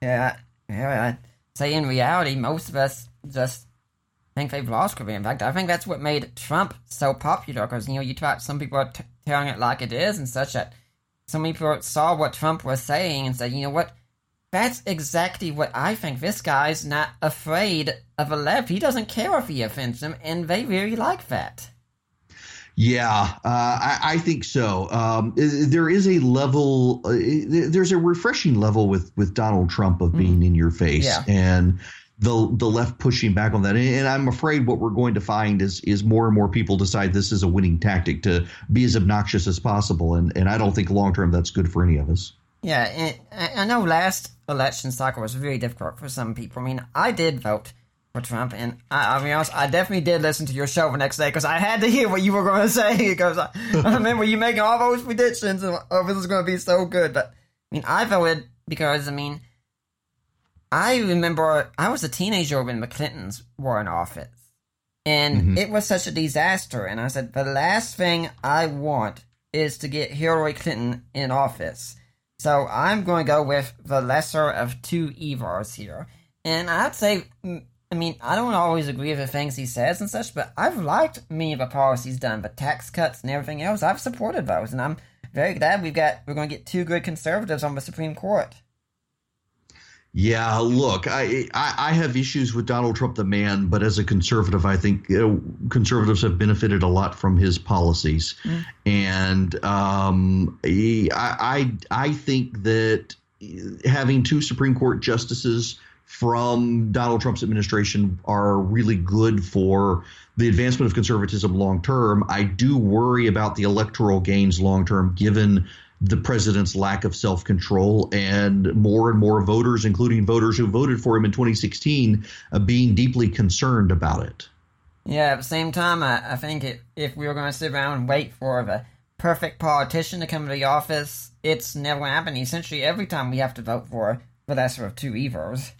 A: Yeah, yeah. I say in reality, most of us just think they've lost Korea. In fact, I think that's what made Trump so popular because, you know, you talk, some people are t- telling it like it is and such that some people saw what Trump was saying and said, you know what, that's exactly what I think. This guy's not afraid of the left. He doesn't care if he offends them, and they really like that.
B: Yeah, uh, I, I, think so. Um, there is a level, uh, there's a refreshing level with, with Donald Trump of being mm. in your face. Yeah. And the the left pushing back on that. And I'm afraid what we're going to find is is more and more people decide this is a winning tactic to be as obnoxious as possible. And and I don't think long term that's good for any of us.
A: Yeah, I know last election cycle was very difficult for some people. I mean, I did vote for Trump, and I, I mean, honest, I definitely did listen to your show the next day because I had to hear what you were going to say. Because I, I remember you making all those predictions, and oh, this is going to be so good. But I mean, I voted because I mean I remember I was a teenager when the Clintons were in office. And mm-hmm. it was such a disaster. And I said, the last thing I want is to get Hillary Clinton in office. So I'm going to go with the lesser of two evils here. And I'd say, mm, I mean, I don't always agree with the things he says and such, but I've liked many of the policies done, the tax cuts and everything else. I've supported those, and I'm very glad we've got we're going to get two good conservatives on the Supreme Court.
B: Yeah, look, I, I, I have issues with Donald Trump, the man, but as a conservative, I think uh, conservatives have benefited a lot from his policies, mm. and um, I, I I think that having two Supreme Court justices from Donald Trump's administration are really good for the advancement of conservatism long term. I do worry about the electoral gains long term, given the president's lack of self control and more and more voters, including voters who voted for him in 2016, uh, being deeply concerned about it.
A: Yeah, at the same time, I, I think it, if we were going to sit around and wait for the perfect politician to come to the office, it's never going to happen. Essentially, every time we have to vote for the lesser of two evils.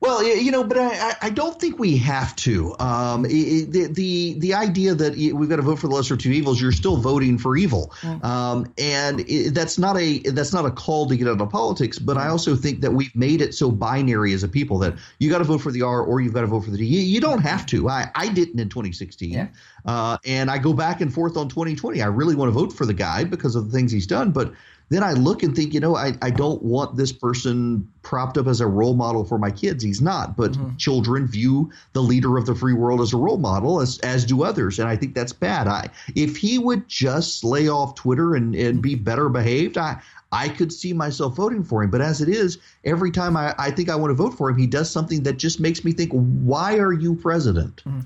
B: Well, you know, but I, I don't think we have to. Um, it, the, the the idea that we've got to vote for the lesser of two evils, you're still voting for evil, mm. um, and it, that's not a that's not a call to get out of politics. But I also think that we've made it so binary as a people that you got to vote for the R or you've got to vote for the D. You, you don't have to. I, I didn't in 2016, yeah. uh, and I go back and forth on 2020. I really want to vote for the guy because of the things he's done, but then I look and think, you know, I, I don't want this person propped up as a role model for my kids. He's not, but mm-hmm. children view the leader of the free world as a role model, as as do others, and I think that's bad. I if he would just lay off Twitter and, and be better behaved, I I could see myself voting for him. But as it is, every time I, I think I want to vote for him, he does something that just makes me think, why are you president?
A: Mm-hmm.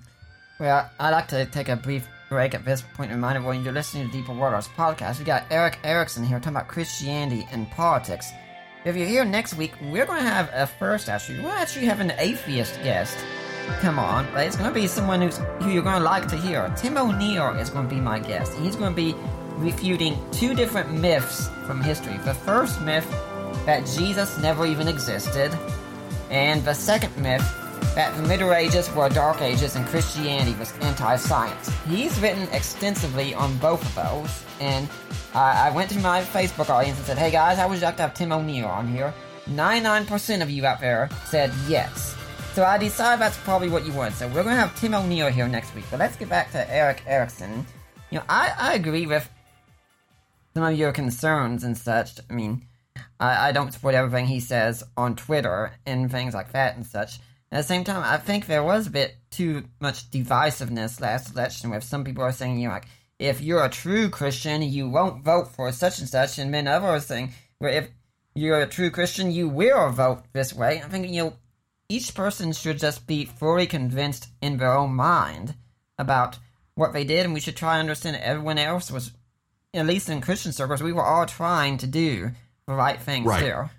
A: Well, I'd like to take a brief break at this point in remind everyone you're listening to Deeper Waters podcast. We got Erick Erickson here talking about Christianity and politics. If you're here next week, we're going to have a first actually. We're actually have an atheist guest. Come on, but it's going to be someone who's who you're going to like to hear. Tim O'Neill is going to be my guest. He's going to be refuting two different myths from history. The first myth that Jesus never even existed, and the second myth that the Middle Ages were Dark Ages and Christianity was anti-science. He's written extensively on both of those, and uh, I went to my Facebook audience and said, "Hey guys, I would like to have Tim O'Neill on here." 99% of you out there said yes. So I decided that's probably what you want. So we're going to have Tim O'Neill here next week. But let's get back to Erick Erickson. You know, I, I agree with some of your concerns and such. I mean, I, I don't support everything he says on Twitter and things like that and such. At the same time, I think there was a bit too much divisiveness last election, where some people are saying, you know, like, if you're a true Christian, you won't vote for such and such, and then others are saying, where if you're a true Christian, you will vote this way. I think, you know, each person should just be fully convinced in their own mind about what they did, and we should try to understand that everyone else was, at least in Christian circles, we were all trying to do the right things right. too.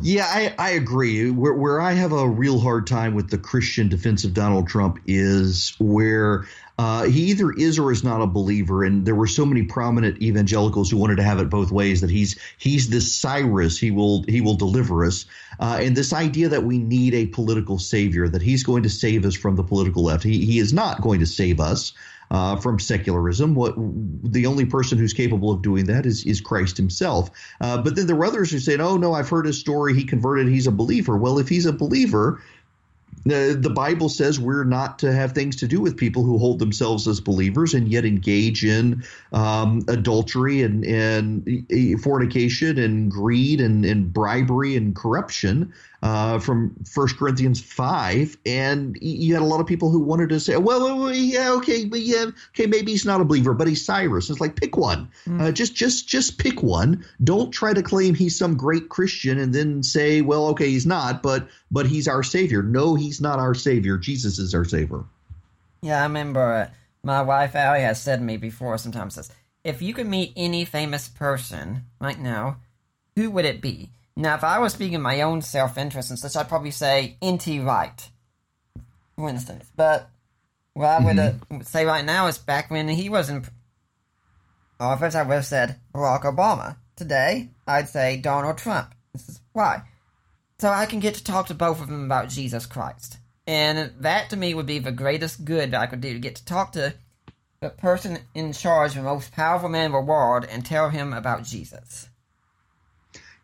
B: Yeah, I, I agree. Where, where I have a real hard time with the Christian defense of Donald Trump is where uh, he either is or is not a believer, and there were so many prominent evangelicals who wanted to have it both ways. That he's he's this Cyrus, he will he will deliver us, uh, and this idea that we need a political savior, that he's going to save us from the political left. He he is not going to save us uh, from secularism. What the only person who's capable of doing that is is Christ Himself. Uh, but then there are others who say, "Oh no, I've heard his story. He converted. He's a believer." Well, if he's a believer, the, the Bible says we're not to have things to do with people who hold themselves as believers and yet engage in um, adultery and, and fornication and greed and, and bribery and corruption uh, from First Corinthians 5. And you had a lot of people who wanted to say, well, yeah, okay, but yeah, okay, maybe he's not a believer, but he's Cyrus. It's like, pick one. Mm. Uh, just, just, just pick one. Don't try to claim he's some great Christian and then say, well, okay, he's not, but, but he's our Savior. No, he's not our Savior. Jesus is our Savior.
A: Yeah, I remember uh, my wife Allie has said to me before sometimes says, if you could meet any famous person right now, who would it be? Now, if I was speaking my own self interest and such, I'd probably say N.T. Wright, for instance. But what I would mm-hmm. uh, say right now is back when he was in office, I would have said Barack Obama. Today, I'd say Donald Trump. This is why. So I can get to talk to both of them about Jesus Christ. And that to me would be the greatest good that I could do to get to talk to the person in charge, the most powerful man in the world, and tell him about Jesus.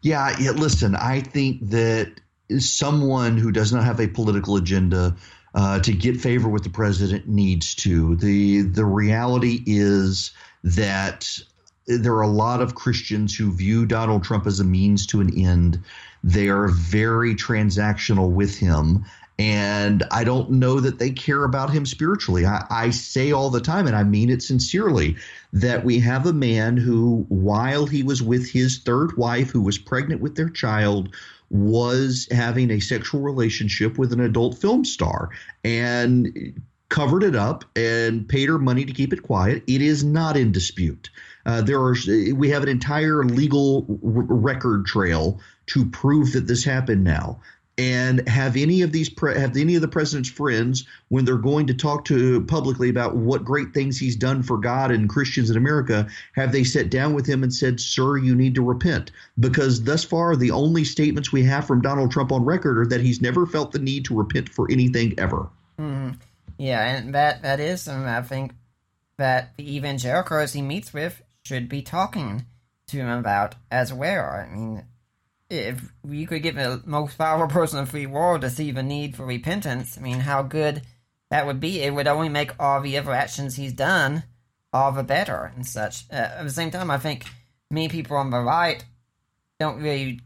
B: Yeah, yeah, listen, I think that someone who does not have a political agenda uh, to get favor with the president needs to. The the reality is that there are a lot of Christians who view Donald Trump as a means to an end. They are very transactional with him. And I don't know that they care about him spiritually. I, I, say all the time, and I mean it sincerely, that we have a man who, while he was with his third wife, who was pregnant with their child, was having a sexual relationship with an adult film star and covered it up and paid her money to keep it quiet. It is not in dispute. Uh, there are we have an entire legal r- record trail to prove that this happened now and have any of these pre- have any of the president's friends when they're going to talk to publicly about what great things he's done for God and Christians in America have they sat down with him and said sir you need to repent? Because thus far the only statements we have from Donald Trump on record are that he's never felt the need to repent for anything ever.
A: Mm-hmm. yeah and that that is something I think that the evangelicals he meets with should be talking to him about as well. I mean if we could give the most powerful person in the free world to see the need for repentance, I mean, how good that would be. It would only make all the other actions he's done all the better and such. Uh, at the same time, I think many people on the right don't really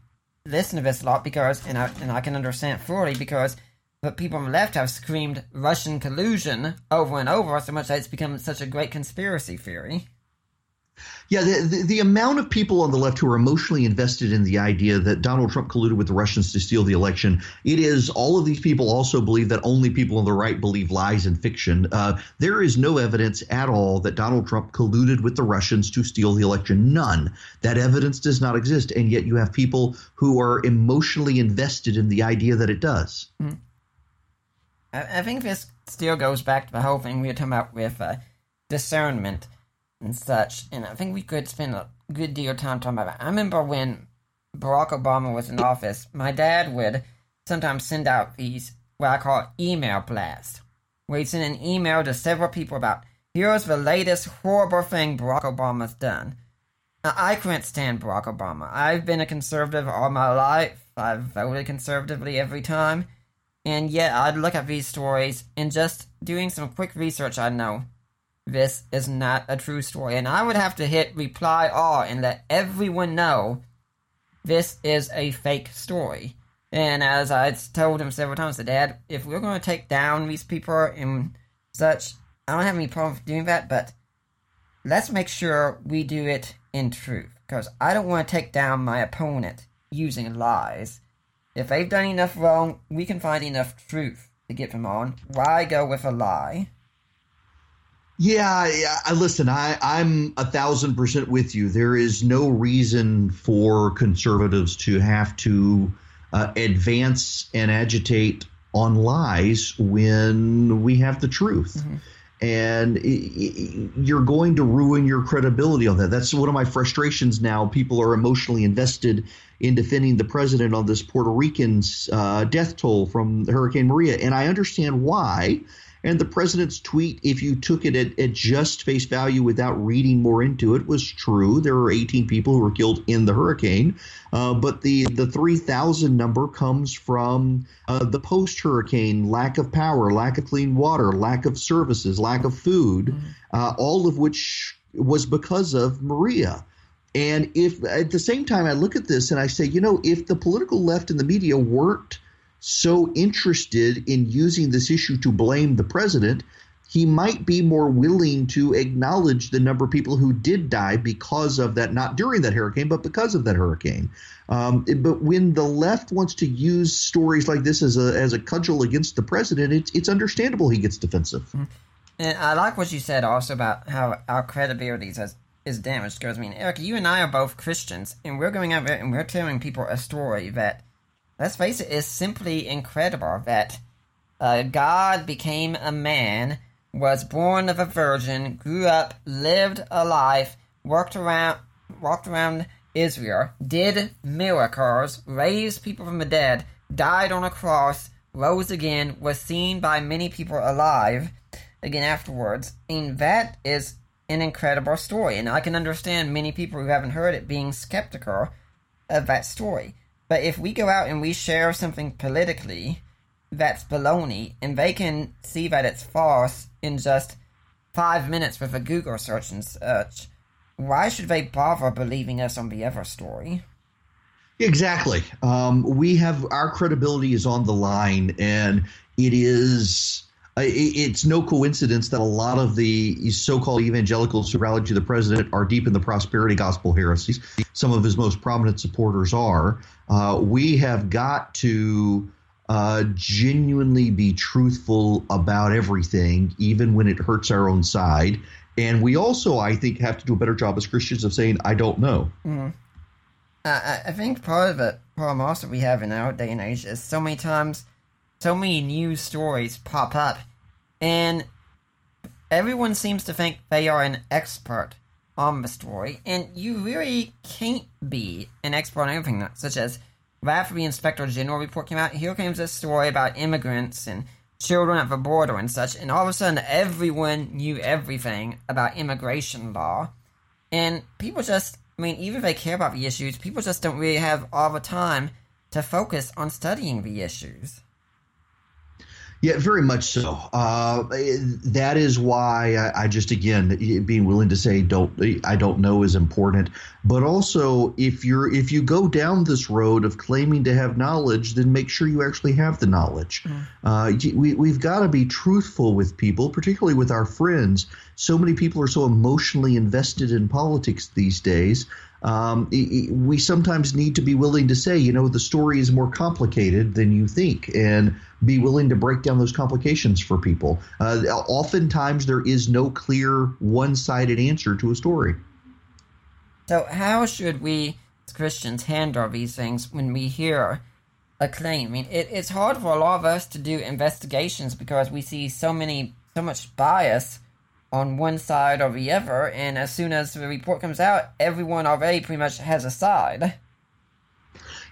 A: listen to this a lot because, and I, and I can understand fully, because the people on the left have screamed Russian collusion over and over so much that it's become such a great conspiracy theory.
B: Yeah, the, the, the, amount of people on the left who are emotionally invested in the idea that Donald Trump colluded with the Russians to steal the election, it is all of these people also believe that only people on the right believe lies and fiction. Uh, there is no evidence at all that Donald Trump colluded with the Russians to steal the election. None. That evidence does not exist. And yet you have people who are emotionally invested in the idea that it does. Mm.
A: I, I, think this still goes back to the whole thing we were talking about with uh, discernment and such. And I think we could spend a good deal of time talking about it. I remember when Barack Obama was in office, my dad would sometimes send out these what I call email blasts, where he'd send an email to several people about here's the latest horrible thing Barack Obama's done. Now, I couldn't stand Barack Obama. I've been a conservative all my life. I've voted conservatively every time. And yet I'd look at these stories and just doing some quick research I'd know this is not a true story. And I would have to hit reply all and let everyone know this is a fake story. And as I told him several times, said, Dad, if we're going to take down these people and such, I don't have any problem doing that, but let's make sure we do it in truth. Because I don't want to take down my opponent using lies. If they've done enough wrong, we can find enough truth to get them on. Why go with a lie?
B: Yeah, yeah. Listen. I I'm a thousand percent with you. There is no reason for conservatives to have to uh, advance and agitate on lies when we have the truth. Mm-hmm. And it, it, you're going to ruin your credibility on that. That's one of my frustrations now. People are emotionally invested in defending the president on this Puerto Rican's uh, death toll from Hurricane Maria. And I understand why and the president's tweet, if you took it at, at, just face value without reading more into it, was true. There were 18 people who were killed in the hurricane, uh, but the the 3,000 number comes from uh, the post hurricane lack of power, lack of clean water, lack of services, lack of food, mm-hmm. uh, all of which was because of Maria. And if at the same time I look at this and I say, you know, if the political left and the media weren't so interested in using this issue to blame the president, he might be more willing to acknowledge the number of people who did die because of that, not during that hurricane, but because of that hurricane. Um, but when the left wants to use stories like this as a as a cudgel against the president, it's it's understandable he gets defensive. Mm-hmm.
A: And I like what you said also about how our credibility is is damaged. Because I mean, Erick, you and I are both Christians, and we're going out there and we're telling people a story that let's face it, it, is simply incredible that uh, God became a man, was born of a virgin, grew up, lived a life, worked around, walked around Israel, did miracles, raised people from the dead, died on a cross, rose again, was seen by many people alive again afterwards. And that is an incredible story. And I can understand many people who haven't heard it being skeptical of that story. But if we go out and we share something politically that's baloney, and they can see that it's false in just five minutes with a Google search and search, why should they bother believing us on the other story?
B: Exactly. Um, we have our credibility is on the line, and it is. It's no coincidence that a lot of the so-called evangelicals who rallied to the president are deep in the prosperity gospel heresies. Some of his most prominent supporters are. Uh, we have got to uh, genuinely be truthful about everything, even when it hurts our own side. And we also, I think, have to do a better job as Christians of saying, "I don't know."
A: Mm. I, I think part of the problem also we have in our day and age is so many times, so many news stories pop up, and everyone seems to think they are an expert on the story, and you really can't be an expert on everything, such as right after the Inspector General report came out, here comes this story about immigrants and children at the border and such, and all of a sudden everyone knew everything about immigration law, and people just I mean, even if they care about the issues, people just don't really have all the time to focus on studying the issues.
B: Yeah, very much so. Uh, that is why I, I, just again being willing to say don't I don't know is important. But also, if you're if you go down this road of claiming to have knowledge, then make sure you actually have the knowledge. Mm. Uh, we we've got to be truthful with people, particularly with our friends. So many people are so emotionally invested in politics these days um, we sometimes need to be willing to say, you know, the story is more complicated than you think, and be willing to break down those complications for people. Uh, oftentimes, there is no clear, one sided answer to a story.
A: So, how should we as Christians handle these things when we hear a claim? I mean, it, it's hard for a lot of us to do investigations because we see so many, so much bias on one side or the other, and as soon as the report comes out, everyone already pretty much has a side.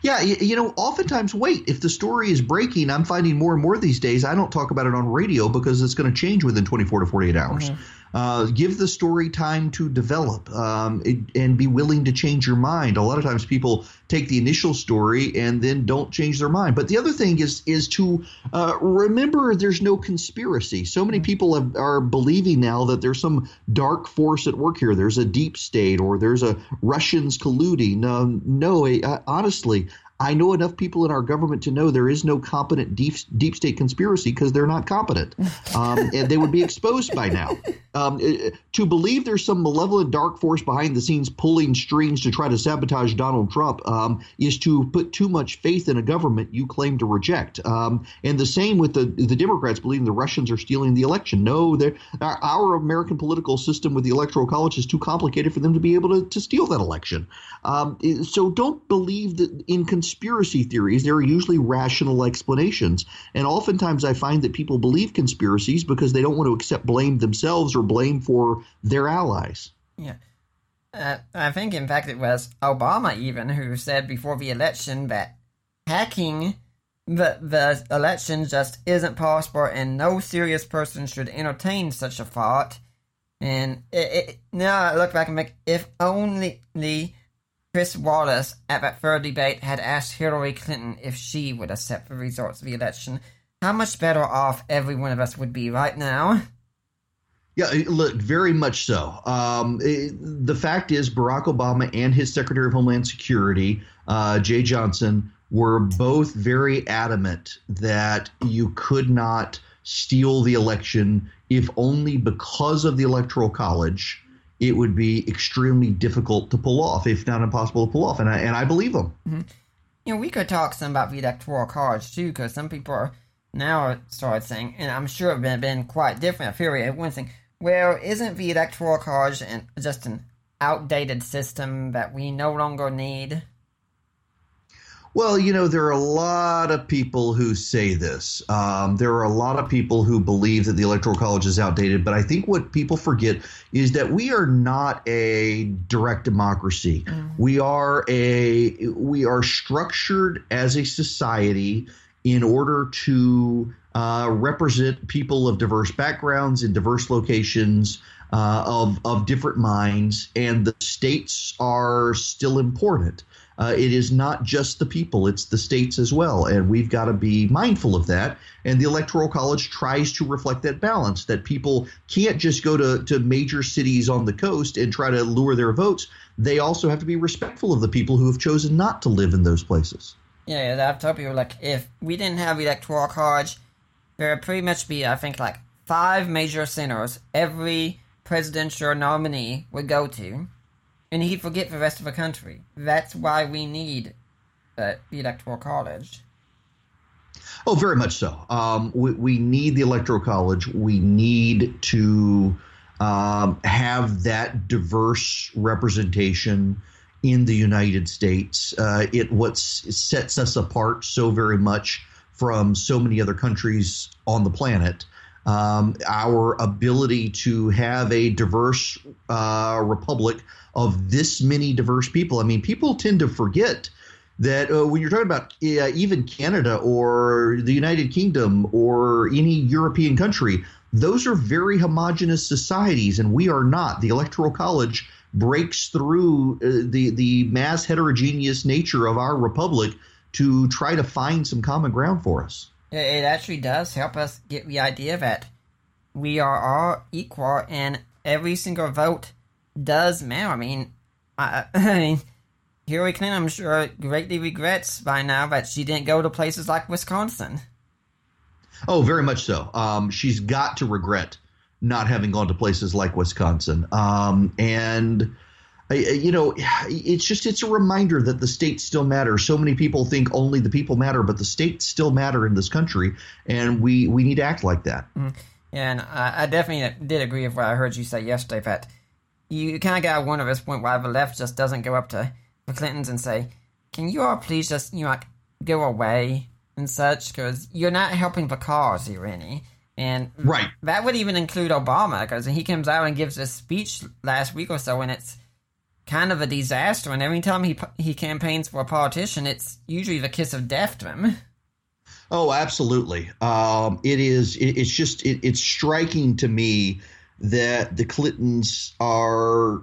B: Yeah, you, you, know, oftentimes, wait, if the story is breaking, I'm finding more and more these days, I don't talk about it on radio because it's going to change within 24 to 48 hours. Mm-hmm. Uh, give the story time to develop um, it, and be willing to change your mind. A lot of times people take the initial story and then don't change their mind. But the other thing is is to uh, remember there's no conspiracy. So many people have, are believing now that there's some dark force at work here. There's a deep state or there's a Russians colluding. Um, no, uh, honestly, I know enough people in our government to know there is no competent deep, deep state conspiracy because they're not competent. Um, and they would be exposed by now. Um, uh, to believe there's some malevolent dark force behind the scenes pulling strings to try to sabotage Donald Trump um, is to put too much faith in a government you claim to reject. Um, and the same with the, the Democrats believing the Russians are stealing the election. No, our, our, American political system with the Electoral College is too complicated for them to be able to, to steal that election. Um, so don't believe that in conspiracy conspiracy theories, there are usually rational explanations. And oftentimes I find that people believe conspiracies because they don't want to accept blame themselves or blame for their allies.
A: Yeah. Uh, I think, in fact, it was Obama even who said before the election that hacking the, the election just isn't possible and no serious person should entertain such a thought. And it, it, now I look back and think, if only Chris Wallace at that third debate had asked Hillary Clinton if she would accept the results of the election, how much better off every one of us would be right now.
B: Yeah, look, very much so. Um, it, the fact is, Barack Obama and his Secretary of Homeland Security, uh, Jeh Johnson, were both very adamant that you could not steal the election if only because of the Electoral College it would be extremely difficult to pull off, if not impossible to pull off. And I and I believe them.
A: Mm-hmm. You know, we could talk some about electoral college too, because some people are now started saying, and I'm sure it's been, been quite different. I feel one thing. Well, isn't the electoral college just an outdated system that we no longer need?
B: Well, you know, there are a lot of people who say this. Um, there are a lot of people who believe that the Electoral College is outdated, but I think what people forget is that we are not a direct democracy. Mm. We are a we are structured as a society in order to uh, represent people of diverse backgrounds in diverse locations. Uh, of of different minds, and the states are still important uh, it is not just the people, it's the states as well. And we've got to be mindful of that. And the Electoral College tries to reflect that balance that people can't just go to, to major cities on the coast and try to lure their votes. they also have to be respectful of the people who have chosen not to live in those places.
A: Yeah, I've told people like if we didn't have electoral college, there would pretty much be I think like five major centers every presidential nominee would go to, and he'd forget the rest of the country. That's why we need uh, the electoral college.
B: Oh, very much so. Um, we, we need the electoral college. We need to um, have that diverse representation in the United States. Uh, it what sets us apart so very much from so many other countries on the planet. Um, our ability to have a diverse uh, republic of this many diverse people. I mean, people tend to forget that uh, when you're talking about uh, even Canada or the United Kingdom or any European country, those are very homogenous societies, and we are not. The Electoral College breaks through uh, the the mass heterogeneous nature of our republic to try to find some common ground for us.
A: It actually does help us get the idea that we are all equal, and every single vote does matter. I mean, I, I mean Hillary Clinton, I'm sure, greatly regrets by now that she didn't go to places like Wisconsin.
B: Oh, very much so. Um, she's got to regret not having gone to places like Wisconsin. Um, and you know, it's just it's a reminder that the states still matter. So many people think only the people matter, but the states still matter in this country, and we we need to act like that.
A: Mm. Yeah, and I, I, definitely did agree with what I heard you say yesterday that you of got to one at this point why the left just doesn't go up to the Clintons and say, "Can you all please just you know like go away and such because you're not helping the cause here any." And
B: right,
A: that would even include Obama because he comes out and gives a speech last week or so, and it's kind of a disaster. And every time he he campaigns for a politician, it's usually the kiss of death to him.
B: Oh, absolutely. Um, it is. It, it's just. It, it's striking to me that the Clintons are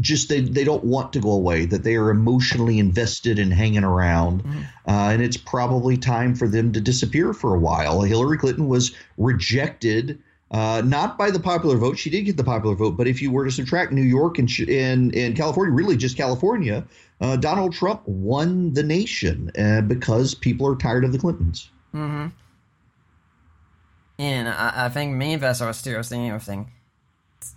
B: just they, they don't want to go away, that they are emotionally invested in hanging around. Mm-hmm. Uh, and it's probably time for them to disappear for a while. Hillary Clinton was rejected. Uh, not by the popular vote. She did get the popular vote, but if you were to subtract New York and and, and California, really just California, uh, Donald Trump won the nation uh, because people are tired of the Clintons.
A: Mm-hmm. And I, I think many of us are still saying everything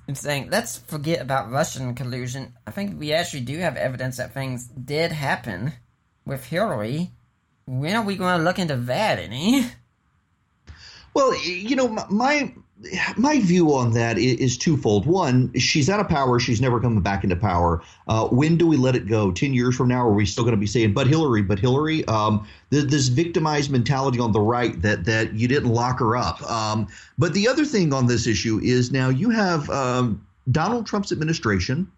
A: and saying, let's forget about Russian collusion. I think we actually do have evidence that things did happen with Hillary. When are we going to look into that any?
B: Well, you know, my my view on that is, twofold. One, she's out of power. She's never coming back into power. Uh, when do we let it go? Ten years from now, are we still going to be saying, "But Hillary, but Hillary"? Um, this victimized mentality on the right that that you didn't lock her up. Um, but the other thing on this issue is now you have um, Donald Trump's administration,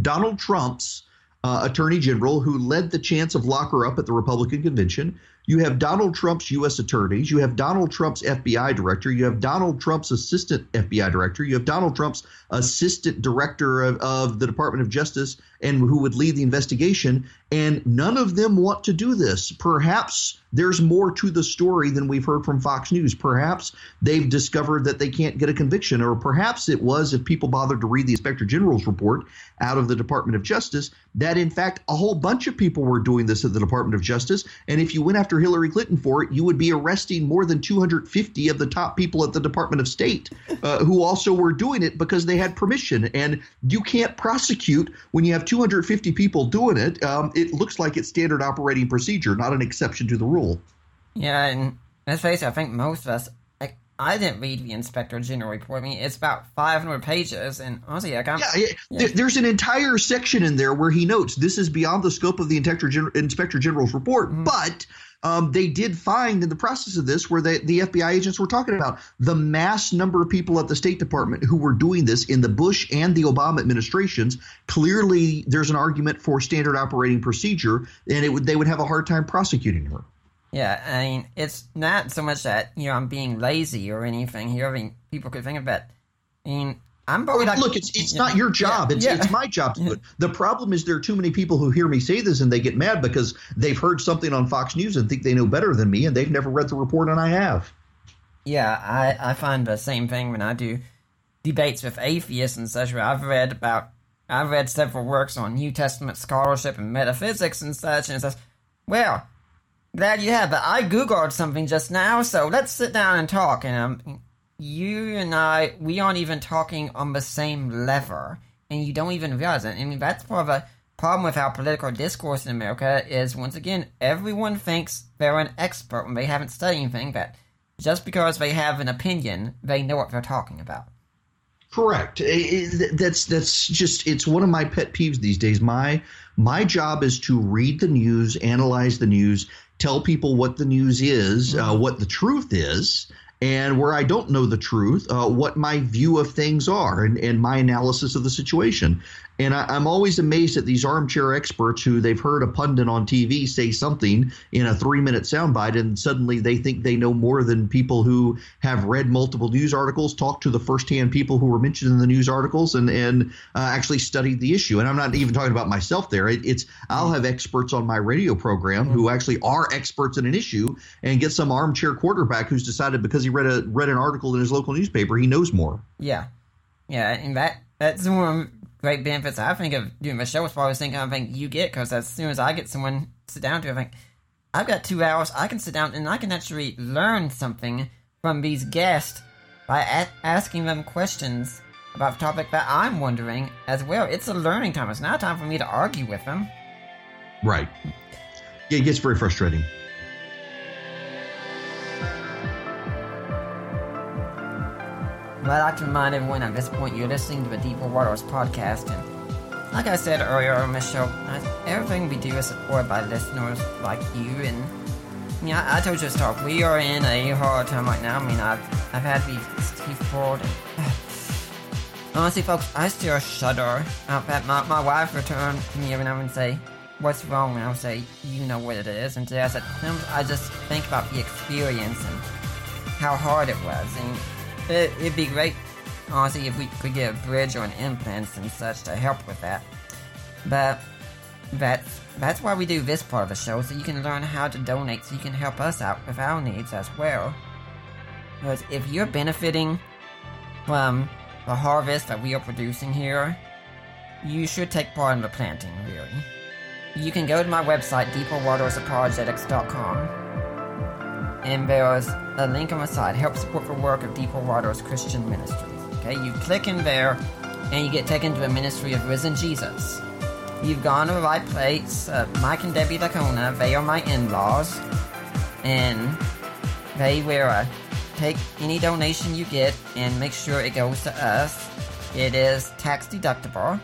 B: Donald Trump's uh, attorney general who led the chance of lock her up at the Republican convention. You have Donald Trump's U.S. attorneys. You have Donald Trump's FBI director. You have Donald Trump's assistant FBI director. You have Donald Trump's assistant director of, of the Department of Justice and who would lead the investigation. And none of them want to do this. Perhaps there's more to the story than we've heard from Fox News. Perhaps they've discovered that they can't get a conviction, or perhaps it was, if people bothered to read the Inspector General's report out of the Department of Justice, that in fact a whole bunch of people were doing this at the Department of Justice. And if you went after Hillary Clinton for it, you would be arresting more than 250 of the top people at the Department of State uh, who also were doing it because they had permission. And you can't prosecute when you have 250 people doing it. Um, it looks like it's standard operating procedure, not an exception to the rule.
A: Yeah, and let's face it, I think most of us I didn't read the Inspector General report. I mean, it's about 500 pages, and honestly, like I'm,
B: yeah, yeah, there's an entire section in there where he notes this is beyond the scope of the Inspector, Gen- Inspector General's report, mm-hmm. but um, they did find in the process of this where they, the FBI agents were talking about the mass number of people at the State Department who were doing this in the Bush and the Obama administrations. Clearly, there's an argument for standard operating procedure, and it would they would have a hard time prosecuting her.
A: Yeah, I mean, it's not so much that, you know, I'm being lazy or anything here. I mean, people could think of that. I mean, I'm
B: probably not. Look, it's it's not your job. Yeah, it's yeah. it's my job to do it. The problem is there are too many people who hear me say this and they get mad because they've heard something on Fox News and think they know better than me and they've never read the report and I have.
A: Yeah, I I find the same thing when I do debates with atheists and such. Where I've read about I've read several works on New Testament scholarship and metaphysics and such, and it says, well, glad you have, but I googled something just now, so let's sit down and talk. And um, you and I, we aren't even talking on the same level, and you don't even realize it. I mean, that's part of a problem with our political discourse in America is once again, everyone thinks they're an expert when they haven't studied anything, that just because they have an opinion, they know what they're talking about.
B: Correct. that's that's just it's one of my pet peeves these days. My my job is to read the news, analyze the news, tell people what the news is, uh, mm-hmm. what the truth is, and where I don't know the truth, uh, what my view of things are and, and my analysis of the situation. And I, am always amazed at these armchair experts who they've heard a pundit on TV say something in a three minute soundbite, and suddenly they think they know more than people who have read multiple news articles, talked to the firsthand people who were mentioned in the news articles, and and uh, actually studied the issue. And I'm not even talking about myself there. It, it's I'll have experts on my radio program who actually are experts in an issue, and get some armchair quarterback who's decided because he read a read an article in his local newspaper he knows more.
A: Yeah, yeah, and that that's one great benefits I think of doing the show is probably thinking I think you get because as soon as I get someone sit down to, I think I've got two hours. I can sit down and I can actually learn something from these guests by a- asking them questions about the topic that I'm wondering as well. It's a learning time. It's not time for me to argue with them.
B: Right. Yeah, it gets very frustrating.
A: But I'd like to remind everyone at this point you're listening to the Deeper Waters podcast, and like I said earlier on the show, everything we do is supported by listeners like you. And yeah, I, I told you to talk. We are in a hard time right now. I mean, I've I've had these pulled. Honestly, folks, I still shudder uh, at that. My, my wife returned to me every now and say, What's wrong? And I'll say, You know what it is. And today I said, I just think about the experience and how hard it was. And it, would be great, honestly, if we could get a bridge or an implants and such to help with that. But that's that's why we do this part of the show, so you can learn how to donate, so you can help us out with our needs as well. Because if you're benefiting from the harvest that we are producing here, you should take part in the planting, really. You can go to my website, deeperwatersapologetics.com and there's a link on the side help support the work of Deeper Waters Christian Ministries. Okay, you click in there and you get taken to a ministry of risen Jesus. You've gone to the right place. Uh, Mike and Debbie Licona, they are my in laws, and they will uh, take any donation you get and make sure it goes to us. It is tax deductible.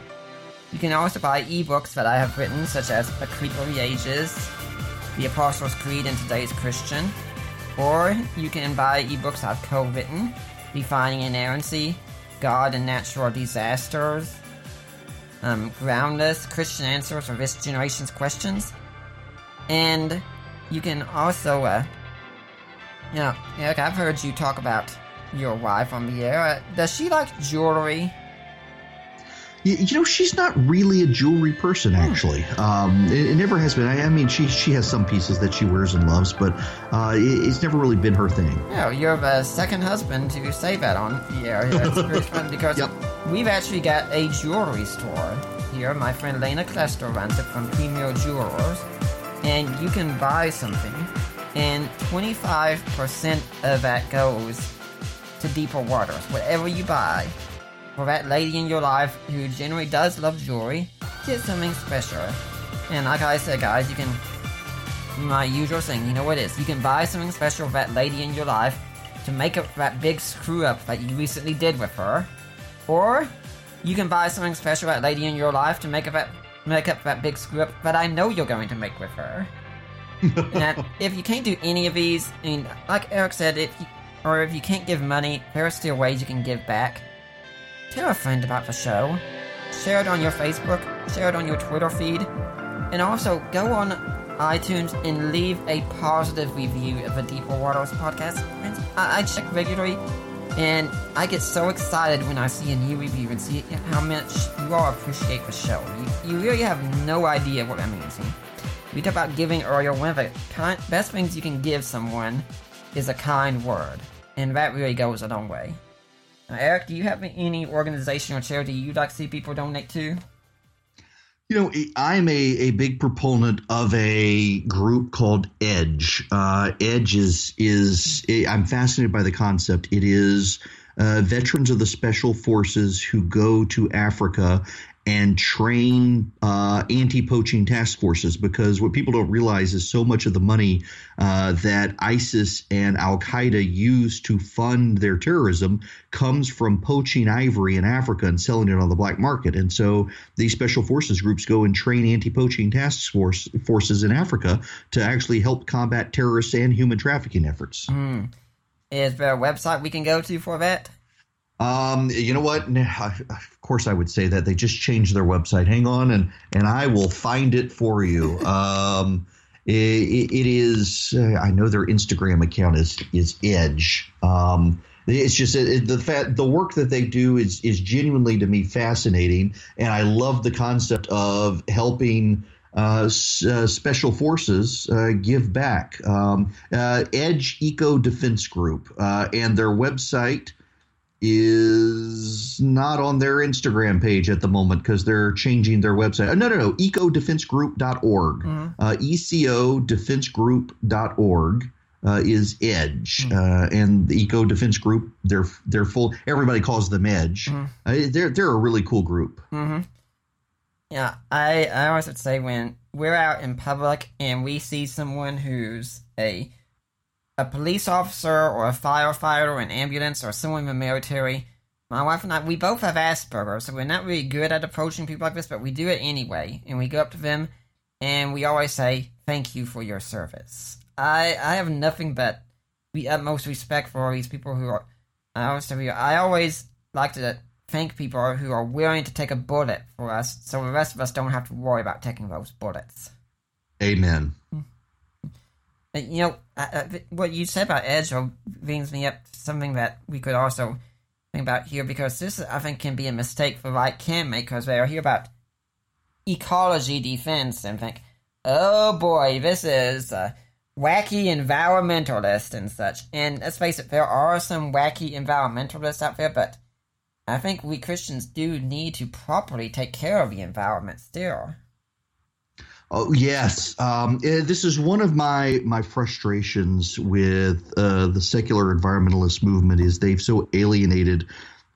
A: You can also buy ebooks that I have written, such as A Creed the Ages, The Apostles' Creed in Today's Christian, or you can buy ebooks I've co-written, Defining Inerrancy, God and Natural Disasters, um, Groundless, Christian Answers for This Generation's Questions. And you can also, uh, you know, Erick, I've heard you talk about your wife on the air. Uh, does she like jewelry?
B: You, you, know, she's not really a jewelry person, hmm. actually. Um, it, it, never has been. I, I, mean, she she has some pieces that she wears and loves, but uh, it, it's never really been her thing.
A: Yeah, you have a second husband to say that on air. It's very fun because yep. we've actually got a jewelry store here. My friend Lena Klester runs it from Premier Jewelers, and you can buy something, and 25% of that goes to deeper waters. Whatever you buy, for that lady in your life who generally does love jewelry, get something special. And like I said, guys, you can, my usual thing, you know what it is. You can buy something special for that lady in your life to make up that big screw up that you recently did with her. Or you can buy something special for that lady in your life to make up that, make up that big screw up that I know you're going to make with her. and if you can't do any of these, I mean, like Erick said, if you, or if you can't give money, there are still ways you can give back. Tell a friend about the show. Share it on your Facebook, share it on your Twitter feed, and also go on iTunes and leave a positive review of the Deeper Waters podcast. I, I check regularly, and I get so excited when I see a new review and see how much you all appreciate the show. You, you really have no idea what that means. We talked about giving earlier. One of the kind, best things you can give someone is a kind word, and that really goes a long way. Now, Erick, do you have any organization or charity you'd like to see people donate to?
B: You know, I'm a, a big proponent of a group called Edge. Uh, Edge is is I'm fascinated by the concept. It is uh, veterans of the special forces who go to Africa and train uh, anti-poaching task forces because what people don't realize is so much of the money uh, that ISIS and Al Qaeda use to fund their terrorism comes from poaching ivory in Africa and selling it on the black market. And so these special forces groups go and train anti-poaching task force forces in Africa to actually help combat terrorists and human trafficking efforts.
A: Mm. Is there a website we can go to for that?
B: Um, you know what? Course, I would say that they just changed their website. Hang on, and and I will find it for you. Um, it, it is. Uh, I know their Instagram account is is Edge. Um, it's just it, the fact the work that they do is is genuinely to me fascinating, and I love the concept of helping. Uh, uh, special forces uh, give back. Um, uh, Edge Eco Defense Group uh, and their website is not on their Instagram page at the moment because they're changing their website. Oh, no, no, no. EcoDefenseGroup.org. Mm-hmm. Uh, ECODefenseGroup.org. Uh, is Edge, mm-hmm. uh, and the Eco Defense Group. They're they're full. Everybody calls them Edge. Mm-hmm. Uh, they're they're a really cool group.
A: Mm-hmm. Yeah, I I always would say when we're out in public and we see someone who's a a police officer or a firefighter or an ambulance or someone in the military. My wife and I, we both have Asperger's, so we're not really good at approaching people like this, but we do it anyway. And we go up to them and we always say, Thank you for your service. I, I have nothing but the utmost respect for all these people who are. I always tell you, I always like to thank people who are willing to take a bullet for us so the rest of us don't have to worry about taking those bullets.
B: Amen. Mm-hmm.
A: You know, uh, what you said about Edge brings me up to something that we could also think about here because this, I think, can be a mistake the right can make because they hear about ecology defense and think, oh boy, this is a wacky environmentalist and such. And let's face it, there are some wacky environmentalists out there, but I think we Christians do need to properly take care of the environment still.
B: Oh yes, um, eh, this is one of my my frustrations with uh, the secular environmentalist movement is they've so alienated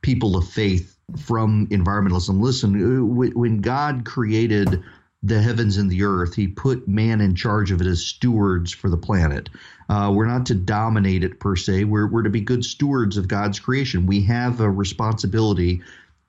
B: people of faith from environmentalism. Listen, uh, when God created the heavens and the earth, He put man in charge of it as stewards for the planet. Uh, we're not to dominate it per se. We're we're to be good stewards of God's creation. We have a responsibility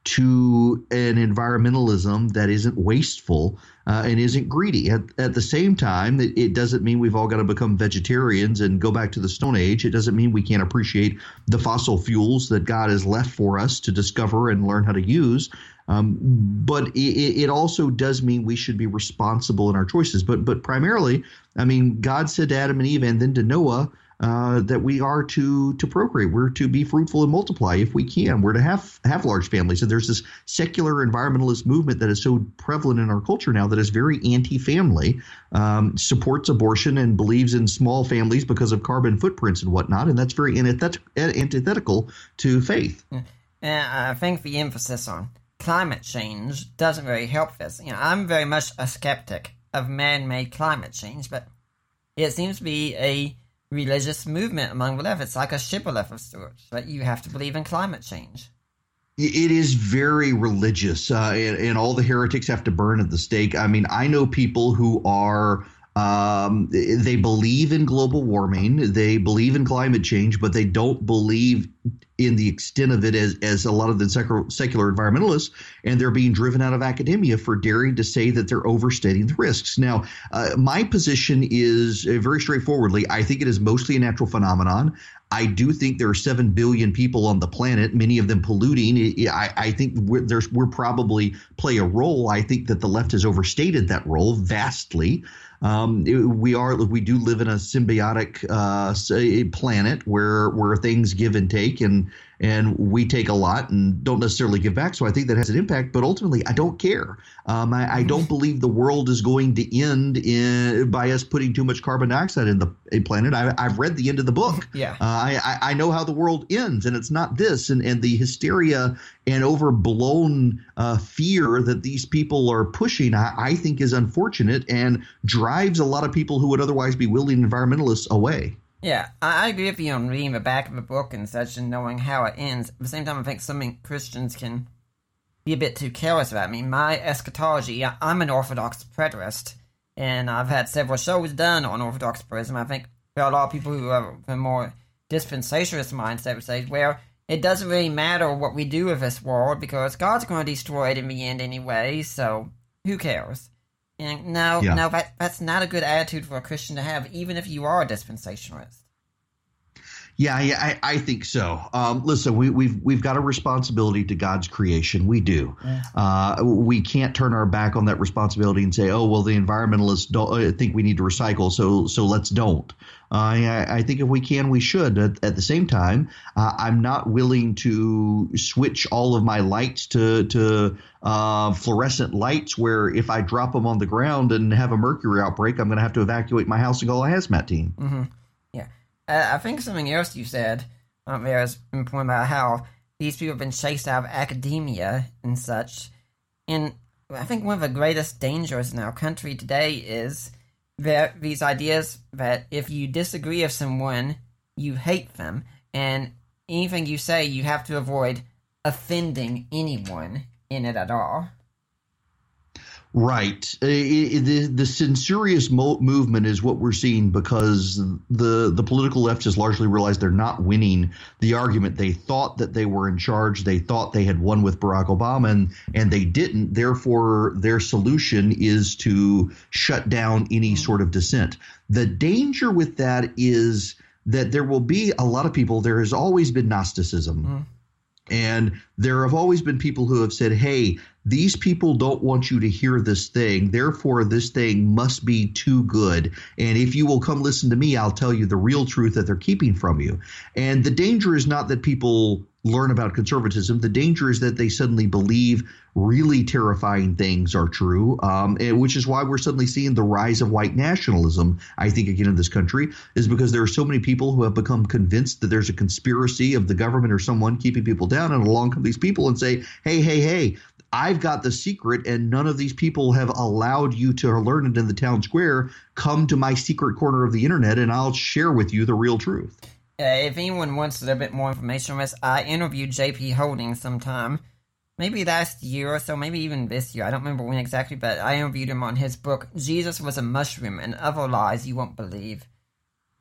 B: to an environmentalism that isn't wasteful uh, and isn't greedy. At, at the same time, it, it, doesn't mean we've all got to become vegetarians and go back to the Stone Age. It doesn't mean we can't appreciate the fossil fuels that God has left for us to discover and learn how to use. Um, but it, it, also does mean we should be responsible in our choices. But but primarily, I mean, God said to Adam and Eve and then to Noah, uh, that we are to to procreate. We're to be fruitful and multiply if we can. We're to have have large families. And there's this secular environmentalist movement that is so prevalent in our culture now that is very anti-family, um, supports abortion and believes in small families because of carbon footprints and whatnot. And that's very antithetical to faith.
A: And I think the emphasis on climate change doesn't really help this. You know, I'm very much a skeptic of man-made climate change, but it seems to be a religious movement among whatever. It's like a shibboleth of sorts, that you have to believe in climate change.
B: It is very religious, uh, and, and all the heretics have to burn at the stake. I mean, I know people who are um, they believe in global warming, they believe in climate change, but they don't believe in the extent of it as, as a lot of the secular, environmentalists, and they're being driven out of academia for daring to say that they're overstating the risks. Now, uh, my position is uh, very straightforwardly I think it is mostly a natural phenomenon. I do think there are seven billion people on the planet, many of them polluting. I, I think we're, we're probably play a role. I think that the left has overstated that role vastly. Um, it, we are we do live in a symbiotic uh, planet where where things give and take, and and we take a lot and don't necessarily give back. So I think that has an impact. But ultimately, I don't care. Um, I, I, don't believe the world is going to end in, by us putting too much carbon dioxide in the planet. I, have read the end of the book.
A: Yeah, uh,
B: I, I know how the world ends, and it's not this. And and the hysteria and overblown uh, fear that these people are pushing, I, I think, is unfortunate and drives a lot of people who would otherwise be willing environmentalists away.
A: Yeah, I agree with you on reading the back of a book and such and knowing how it ends. At the same time, I think some Christians can be a bit too careless about me. My eschatology, I'm an Orthodox preterist, and I've had several shows done on Orthodox preterism. I think there are a lot of people who have a more dispensationalist mindset would say, well, it doesn't really matter what we do with this world because God's going to destroy it in the end anyway, so who cares? And no, yeah. no, that, that's not a good attitude for a Christian to have, even if you are a dispensationalist.
B: Yeah, yeah, I, I think so. Um, listen, we, we've we've got a responsibility to God's creation. We do. Yeah. Uh, we can't turn our back on that responsibility and say, "Oh, well, the environmentalists don't uh, think we need to recycle, so so let's don't." Uh, I, I, think if we can, we should. At, at the same time, uh, I'm not willing to switch all of my lights to to uh, fluorescent lights. Where if I drop them on the ground and have a mercury outbreak, I'm going to have to evacuate my house and call a hazmat team.
A: Mm-hmm. I think something else you said um, there is important about how these people have been chased out of academia and such. And I think one of the greatest dangers in our country today is these ideas that if you disagree with someone, you hate them, and anything you say, you have to avoid offending anyone in it at all.
B: Right. Uh, the the censorious mo- movement is what we're seeing because the the political left has largely realized they're not winning the argument. They thought that they were in charge. They thought they had won with Barack Obama, and, and they didn't. Therefore, their solution is to shut down any sort of dissent. The danger with that is that there will be a lot of people. There has always been Gnosticism. Mm. And there have always been people who have said, hey, these people don't want you to hear this thing. Therefore, this thing must be too good. And if you will come listen to me, I'll tell you the real truth that they're keeping from you. And the danger is not that people learn about conservatism. The danger is that they suddenly believe really terrifying things are true, um, which is why we're suddenly seeing the rise of white nationalism, I think, again in this country, is because there are so many people who have become convinced that there's a conspiracy of the government or someone keeping people down. And along come these people and say, hey, hey, hey, I've got the secret, and none of these people have allowed you to learn it in the town square. Come to my secret corner of the internet, and I'll share with you the real truth.
A: Uh, if anyone wants a little bit more information on this, I interviewed JP Holding sometime, maybe last year or so, maybe even this year. I don't remember when exactly, but I interviewed him on his book, Jesus Was a Mushroom and Other Lies You Won't Believe.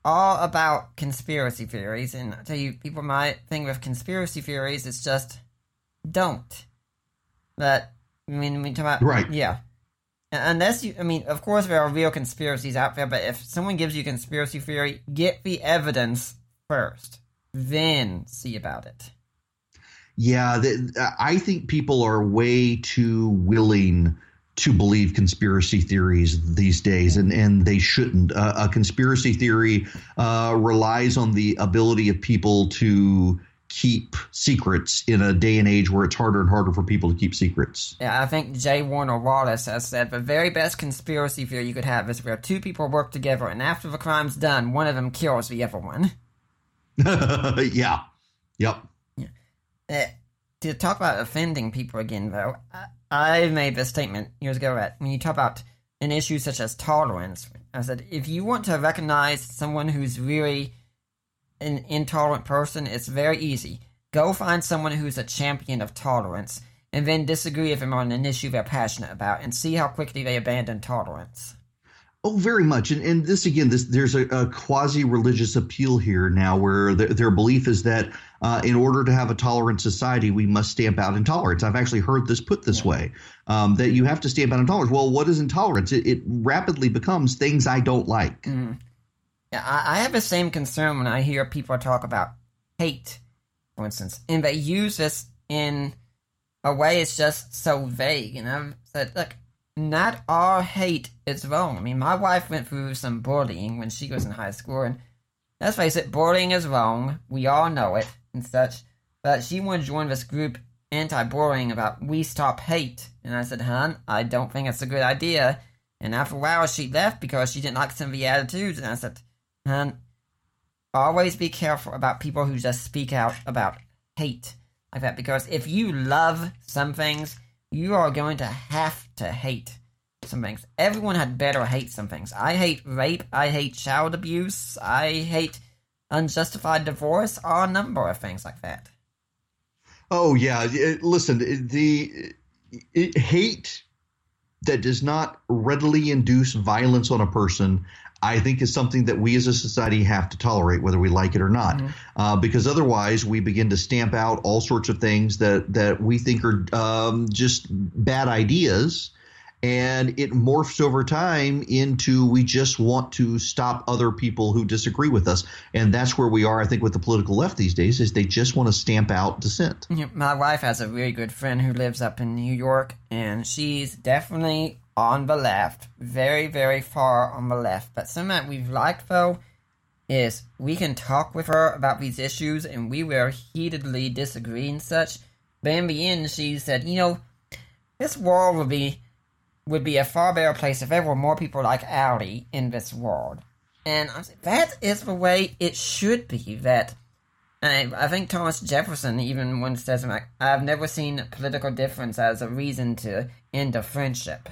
A: All about conspiracy theories, and I tell you, people my thing with conspiracy theories, is just don't that I mean, we talk about
B: right,
A: yeah. Unless you, I mean, of course there are real conspiracies out there, but if someone gives you conspiracy theory, get the evidence first, then see about it.
B: Yeah, the, I think people are way too willing to believe conspiracy theories these days, and, and they shouldn't. Uh, a conspiracy theory uh, relies on the ability of people to keep secrets in a day and age where it's harder and harder for people to keep secrets.
A: Yeah, I think J. Warner Wallace has said the very best conspiracy theory you could have is where two people work together and after the crime's done, one of them kills the other one.
B: yeah. Yep.
A: Yeah. Uh, to talk about offending people again, though, I, I made this statement years ago that when you talk about an issue such as tolerance, I said if you want to recognize someone who's really an intolerant person, it's very easy. Go find someone who's a champion of tolerance, and then disagree with them on an issue they're passionate about, and see how quickly they abandon tolerance.
B: Oh, very much, and and this again, this there's a, a quasi religious appeal here now, where the, their belief is that uh, in order to have a tolerant society, we must stamp out intolerance. I've actually heard this put this yeah. way: um, that you have to stamp out intolerance. Well, what is intolerance? It, it rapidly becomes things I don't like.
A: Mm. Yeah, I, I have the same concern when I hear people talk about hate, for instance, and they use this in a way it's just so vague. And I've said, look, not all hate is wrong. I mean, my wife went through some bullying when she was in high school, and let's face it, bullying is wrong. We all know it and such. But she wanted to join this group, anti-bullying, about We Stop Hate. And I said, hon, I don't think it's a good idea. And after a while, she left because she didn't like some of the attitudes. And I said, hon, always be careful about people who just speak out about hate like that. Because if you love some things, you are going to have to hate some things. Everyone had better hate some things. I hate rape. I hate child abuse. I hate unjustified divorce. Or a number of things like that.
B: Oh yeah, uh, listen, the hate that does not readily induce violence on a person I think is something that we as a society have to tolerate, whether we like it or not, mm-hmm. uh, because otherwise we begin to stamp out all sorts of things that that we think are um, just bad ideas, and it morphs over time into we just want to stop other people who disagree with us, and that's where we are. I think with the political left these days is they just want to stamp out dissent.
A: My wife has a really good friend who lives up in New York, and she's definitely on the left, very, very far on the left. But something that we've liked though is we can talk with her about these issues and we will heatedly disagree and such. But in the end, she said, you know, this world would be would be a far better place if there were more people like Allie in this world. And I said, that is the way it should be. That I, I think Thomas Jefferson even once says, like, I've never seen political difference as a reason to end a friendship.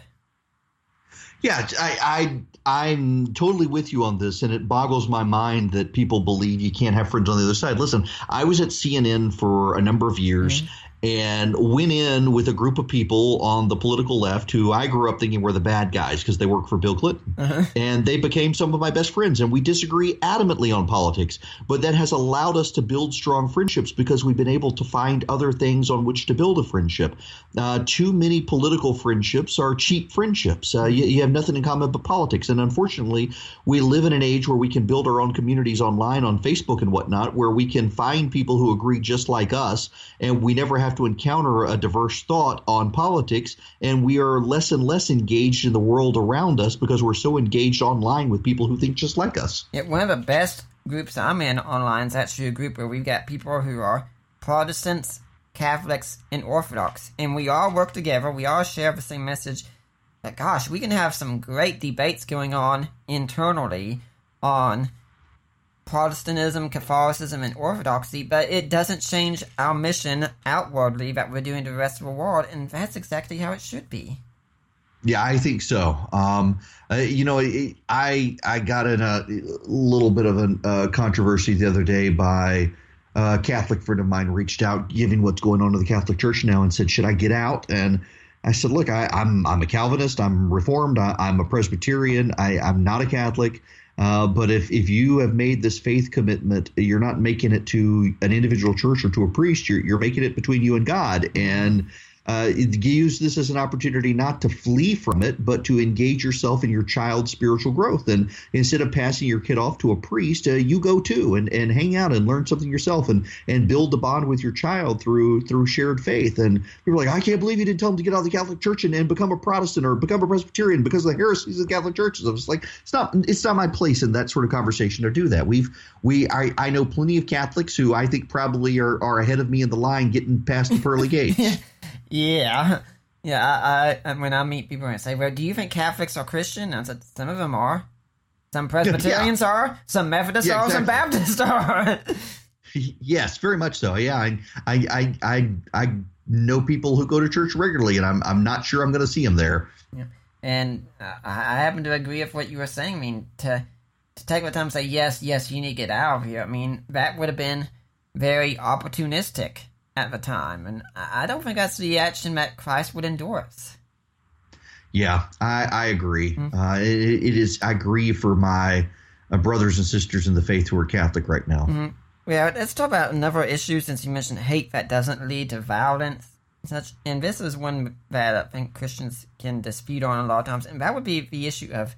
B: Yeah, I, I I'm totally with you on this, and it boggles my mind that people believe you can't have friends on the other side. Listen, I was at CNN for a number of years, mm-hmm and went in with a group of people on the political left who I grew up thinking were the bad guys because they work for Bill Clinton. Uh-huh. And they became some of my best friends. And we disagree adamantly on politics, but that has allowed us to build strong friendships because we've been able to find other things on which to build a friendship. Uh, too many political friendships are cheap friendships. Uh, you, you have nothing in common but politics. And unfortunately, we live in an age where we can build our own communities online on Facebook and whatnot, where we can find people who agree just like us, and we never have to encounter a diverse thought on politics, and we are less and less engaged in the world around us because we're so engaged online with people who think just like us.
A: Yeah, one of the best groups I'm in online is actually a group where we've got people who are Protestants, Catholics, and Orthodox, and we all work together. We all share the same message. But gosh, we can have some great debates going on internally on Protestantism, Catholicism, and Orthodoxy, but it doesn't change our mission outwardly that we're doing to the rest of the world, and that's exactly how it should be.
B: Yeah, I think so. Um, uh, you know, I I got in a little bit of a uh, controversy the other day by a Catholic friend of mine reached out, given what's going on in the Catholic Church now, and said, "Should I get out?" And I said, "Look, I, am I'm, I'm a Calvinist. I'm Reformed. I, am a Presbyterian. I, I'm not a Catholic." Uh, but if, if you have made this faith commitment, you're not making it to an individual church or to a priest. You're, you're making it between you and God. And uh, use this as an opportunity not to flee from it, but to engage yourself in your child's spiritual growth. And instead of passing your kid off to a priest, uh, you go too and, and hang out and learn something yourself and, and build the bond with your child through through shared faith. And people are like, I can't believe you didn't tell him to get out of the Catholic Church and, and become a Protestant or become a Presbyterian because of the heresies of the Catholic churches. I was like, it's not it's not my place in that sort of conversation to do that. We've we I, I know plenty of Catholics who I think probably are, are ahead of me in the line getting past the pearly gates.
A: Yeah. Yeah, I, I, when I meet people and say, "Well, do you think Catholics are Christian?" I said, "Some of them are. Some Presbyterians yeah. are. Some Methodists yeah, are. Some Baptists are."
B: yes, very much so. Yeah, I, I, I, I, know people who go to church regularly, and I'm, I'm not sure I'm going to see them there.
A: Yeah, and uh, I happen to agree with what you were saying. I mean, to to take the time to say yes, yes, you need to get out of here. I mean, that would have been very opportunistic at the time, and I don't think that's the action that Christ would endorse.
B: Yeah, I, I agree. Mm-hmm. Uh, it, it is. I agree for my uh, brothers and sisters in the faith who are Catholic right now.
A: Mm-hmm. Yeah, let's talk about another issue since you mentioned hate that doesn't lead to violence. And such, and this is one that I think Christians can dispute on a lot of times, and that would be the issue of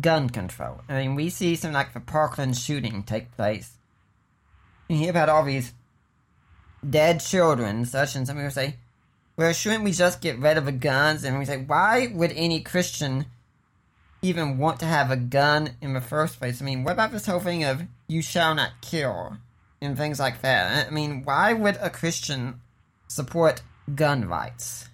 A: gun control. I mean, we see something like the Parkland shooting take place. You hear about all these dead children, such, and some people say, Well, shouldn't we just get rid of the guns? And we say, why would any Christian even want to have a gun in the first place? I mean, what about this whole thing of you shall not kill and things like that? I mean, why would a Christian support gun rights?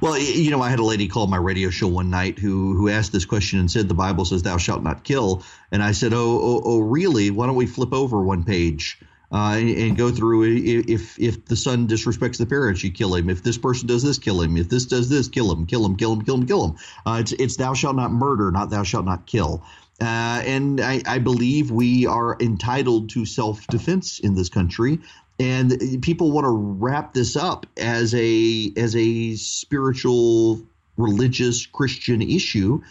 B: Well, you know, I had a lady call my radio show one night who who asked this question and said the Bible says thou shalt not kill, and I said, oh, oh, oh really? Why don't we flip over one page? Uh, and, and, go through if if the son disrespects the parents, you kill him. If this person does this, kill him. If this does this, kill him, kill him, kill him, kill him, kill him. Uh, it's it's thou shalt not murder, not thou shalt not kill. Uh, and I, I, believe we are entitled to self defense in this country and people want to wrap this up as a as a spiritual religious christian issue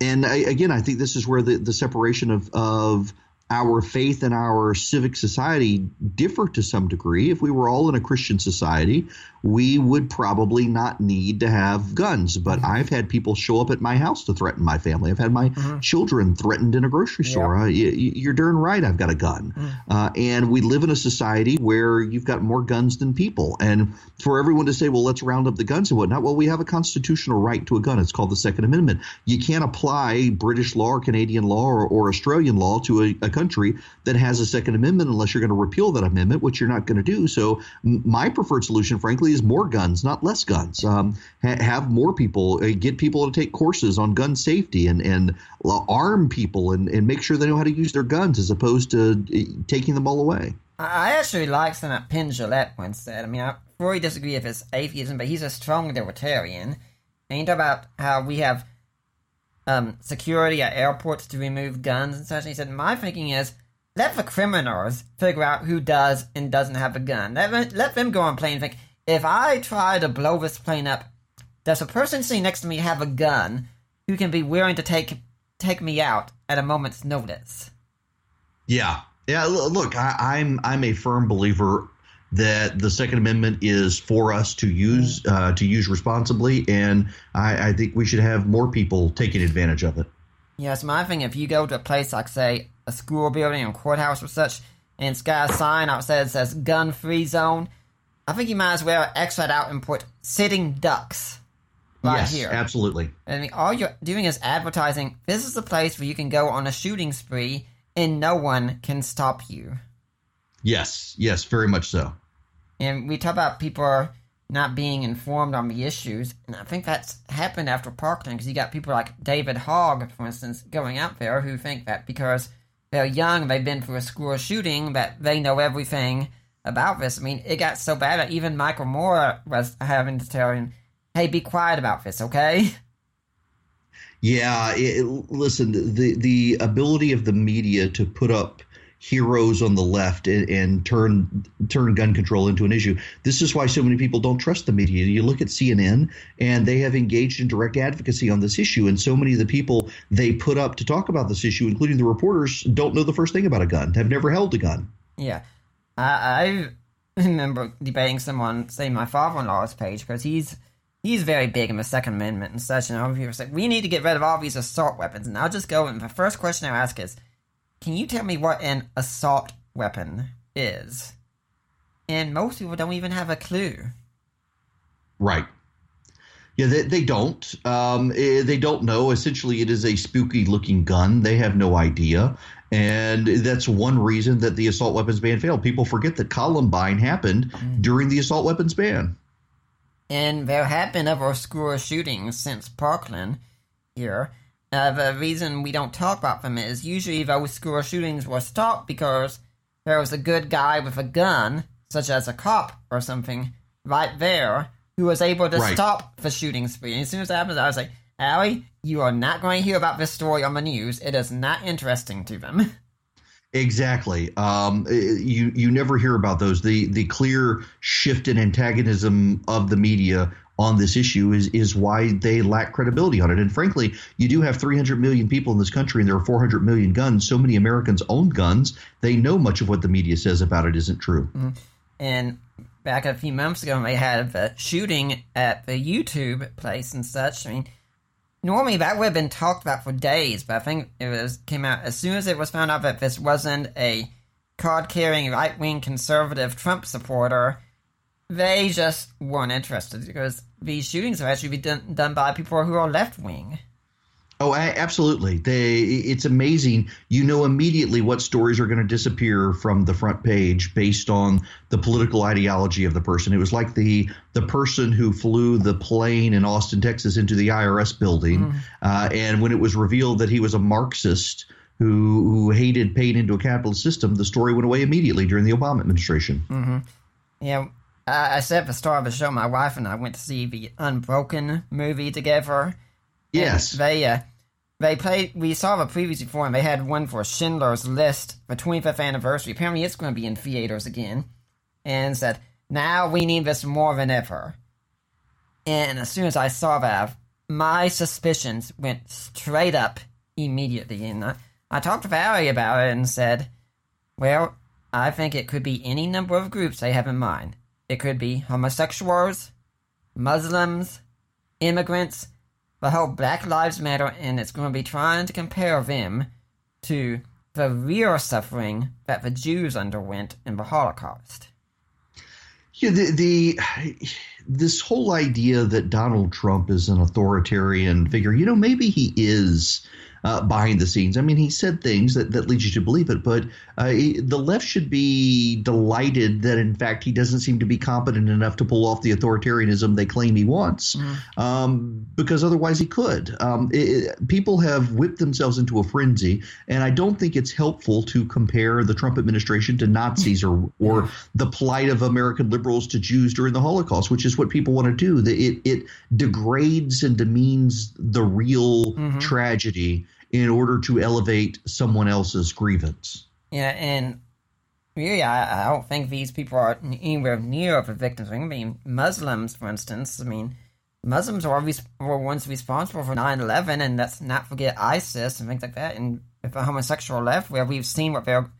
B: and I, again i think this is where the, the separation of of our faith and our civic society differ to some degree. If we were all in a Christian society, we would probably not need to have guns. But mm-hmm. I've had people show up at my house to threaten my family. I've had my mm-hmm. children threatened in a grocery store. Uh, you, are darn right, I've got a gun. Mm-hmm. Uh, and we live in a society where you've got more guns than people. And for everyone to say, well, let's round up the guns and whatnot, well, we have a constitutional right to a gun. It's called the Second Amendment. You can't apply British law or Canadian law or, or Australian law to a, a country that has a Second Amendment unless you're going to repeal that amendment, which you're not going to do. So, m- my preferred solution, frankly, is more guns, not less guns. Um, ha- have more people, uh, get people to take courses on gun safety and, and arm people and, and make sure they know how to use their guns as opposed to uh, taking them all away.
A: I actually like something that Penn Jillette once said. I mean, I fully disagree with his atheism, but he's a strong libertarian. And he talked about how we have um, security at airports to remove guns and such. And he said, My thinking is let the criminals figure out who does and doesn't have a gun. Let, let them go on plane and think, if I try to blow this plane up, does a person sitting next to me have a gun who can be willing to take take me out at a moment's notice?
B: Yeah, yeah. Look, I, am I'm, I'm a firm believer that the Second Amendment is for us to use mm. uh, to use responsibly, and I, I think we should have more people taking advantage of it.
A: Yes, my thing. If you go to a place like, say, a school building or courthouse or such, and it's got a sign outside that says gun free zone, I think you might as well X that out and put sitting ducks right
B: yes,
A: here.
B: Absolutely.
A: I mean, all you're doing is advertising this is the place where you can go on a shooting spree and no one can stop you.
B: Yes, yes, very much so.
A: And we talk about people not being informed on the issues, and I think that's happened after Parkland because you got people like David Hogg, for instance, going out there who think that because they're young, they've been through a school shooting, that they know everything about this. I mean, it got so bad that even Michael Moore was having to tell him, "Hey, be quiet about this, okay?"
B: Yeah, it, listen, the the ability of the media to put up heroes on the left and, and, turn turn gun control into an issue. This is why so many people don't trust the media. You look at CNN and they have engaged in direct advocacy on this issue, and so many of the people they put up to talk about this issue, including the reporters, don't know the first thing about a gun, have never held a gun.
A: Yeah, I, I remember debating someone, say my father-in-law's page, because he's he's very big in the Second Amendment and such, and all people say we need to get rid of all these assault weapons. And I'll just go and the first question I ask is can you tell me what an assault weapon is? And most people don't even have a clue.
B: Right. Yeah, they, they don't. Um, eh, they don't know. Essentially, it is a spooky looking gun. They have no idea. And that's one reason that the assault weapons ban failed. People forget that Columbine happened mm. during the assault weapons ban.
A: And there have been other school shootings since Parkland here. Uh, the reason we don't talk about them is usually those school shootings were stopped because there was a good guy with a gun, such as a cop or something, right there, who was able to right. stop the shooting spree. And as soon as that happened, I was like, Allie, you are not going to hear about this story on the news. It is not interesting to them.
B: Exactly. Um, you you never hear about those. The the clear shift in antagonism of the media on this issue is is why they lack credibility on it. And frankly, you do have 300 million people in this country, and there are 400 million guns. So many Americans own guns. They know much of what the media says about it isn't true.
A: Mm-hmm. And back a few months ago, they had a shooting at the YouTube place and such. I mean, normally that would have been talked about for days, but I think it was came out as soon as it was found out that this wasn't a card carrying right wing conservative Trump supporter they just weren't interested because these shootings have actually been done, done by people who are left wing.
B: Oh, absolutely. They it's amazing. You know immediately what stories are going to disappear from the front page based on the political ideology of the person. It was like the the person who flew the plane in Austin, Texas into the IRS building mm. uh, and when it was revealed that he was a Marxist who who hated paying into a capitalist system, the story went away immediately during the Obama administration.
A: Mm-hmm. Yeah, I, I said at the start of the show, my wife and I went to see the Unbroken movie together.
B: Yes,
A: they uh, they played. We saw the previews before, and they had one for Schindler's List for 25th anniversary. Apparently, it's going to be in theaters again, and said now we need this more than ever. And as soon as I saw that, my suspicions went straight up immediately, and I, I talked to Valerie about it and said, "Well, I think it could be any number of groups they have in mind. It could be homosexuals, Muslims, immigrants." The whole Black Lives Matter, and it's going to be trying to compare them to the real suffering that the Jews underwent in the Holocaust.
B: Yeah, the, the this whole idea that Donald Trump is an authoritarian figure, you know, maybe he is uh, behind the scenes. I mean, he said things that, that lead you to believe it, but uh, the left should be delighted that, in fact, he doesn't seem to be competent enough to pull off the authoritarianism they claim he wants, mm. um, because otherwise he could. Um, it, people have whipped themselves into a frenzy, and I don't think it's helpful to compare the Trump administration to Nazis or, or the plight of American liberals to Jews during the Holocaust, which is what people want to do. It, it degrades and demeans the real mm-hmm. tragedy in order to elevate someone else's grievance.
A: Yeah, and really, I, I don't think these people are anywhere near the victims. I mean, Muslims, for instance, I mean, Muslims are always were once responsible for 9-11, and let's not forget ISIS and things like that. And a homosexual left, where we've seen what they're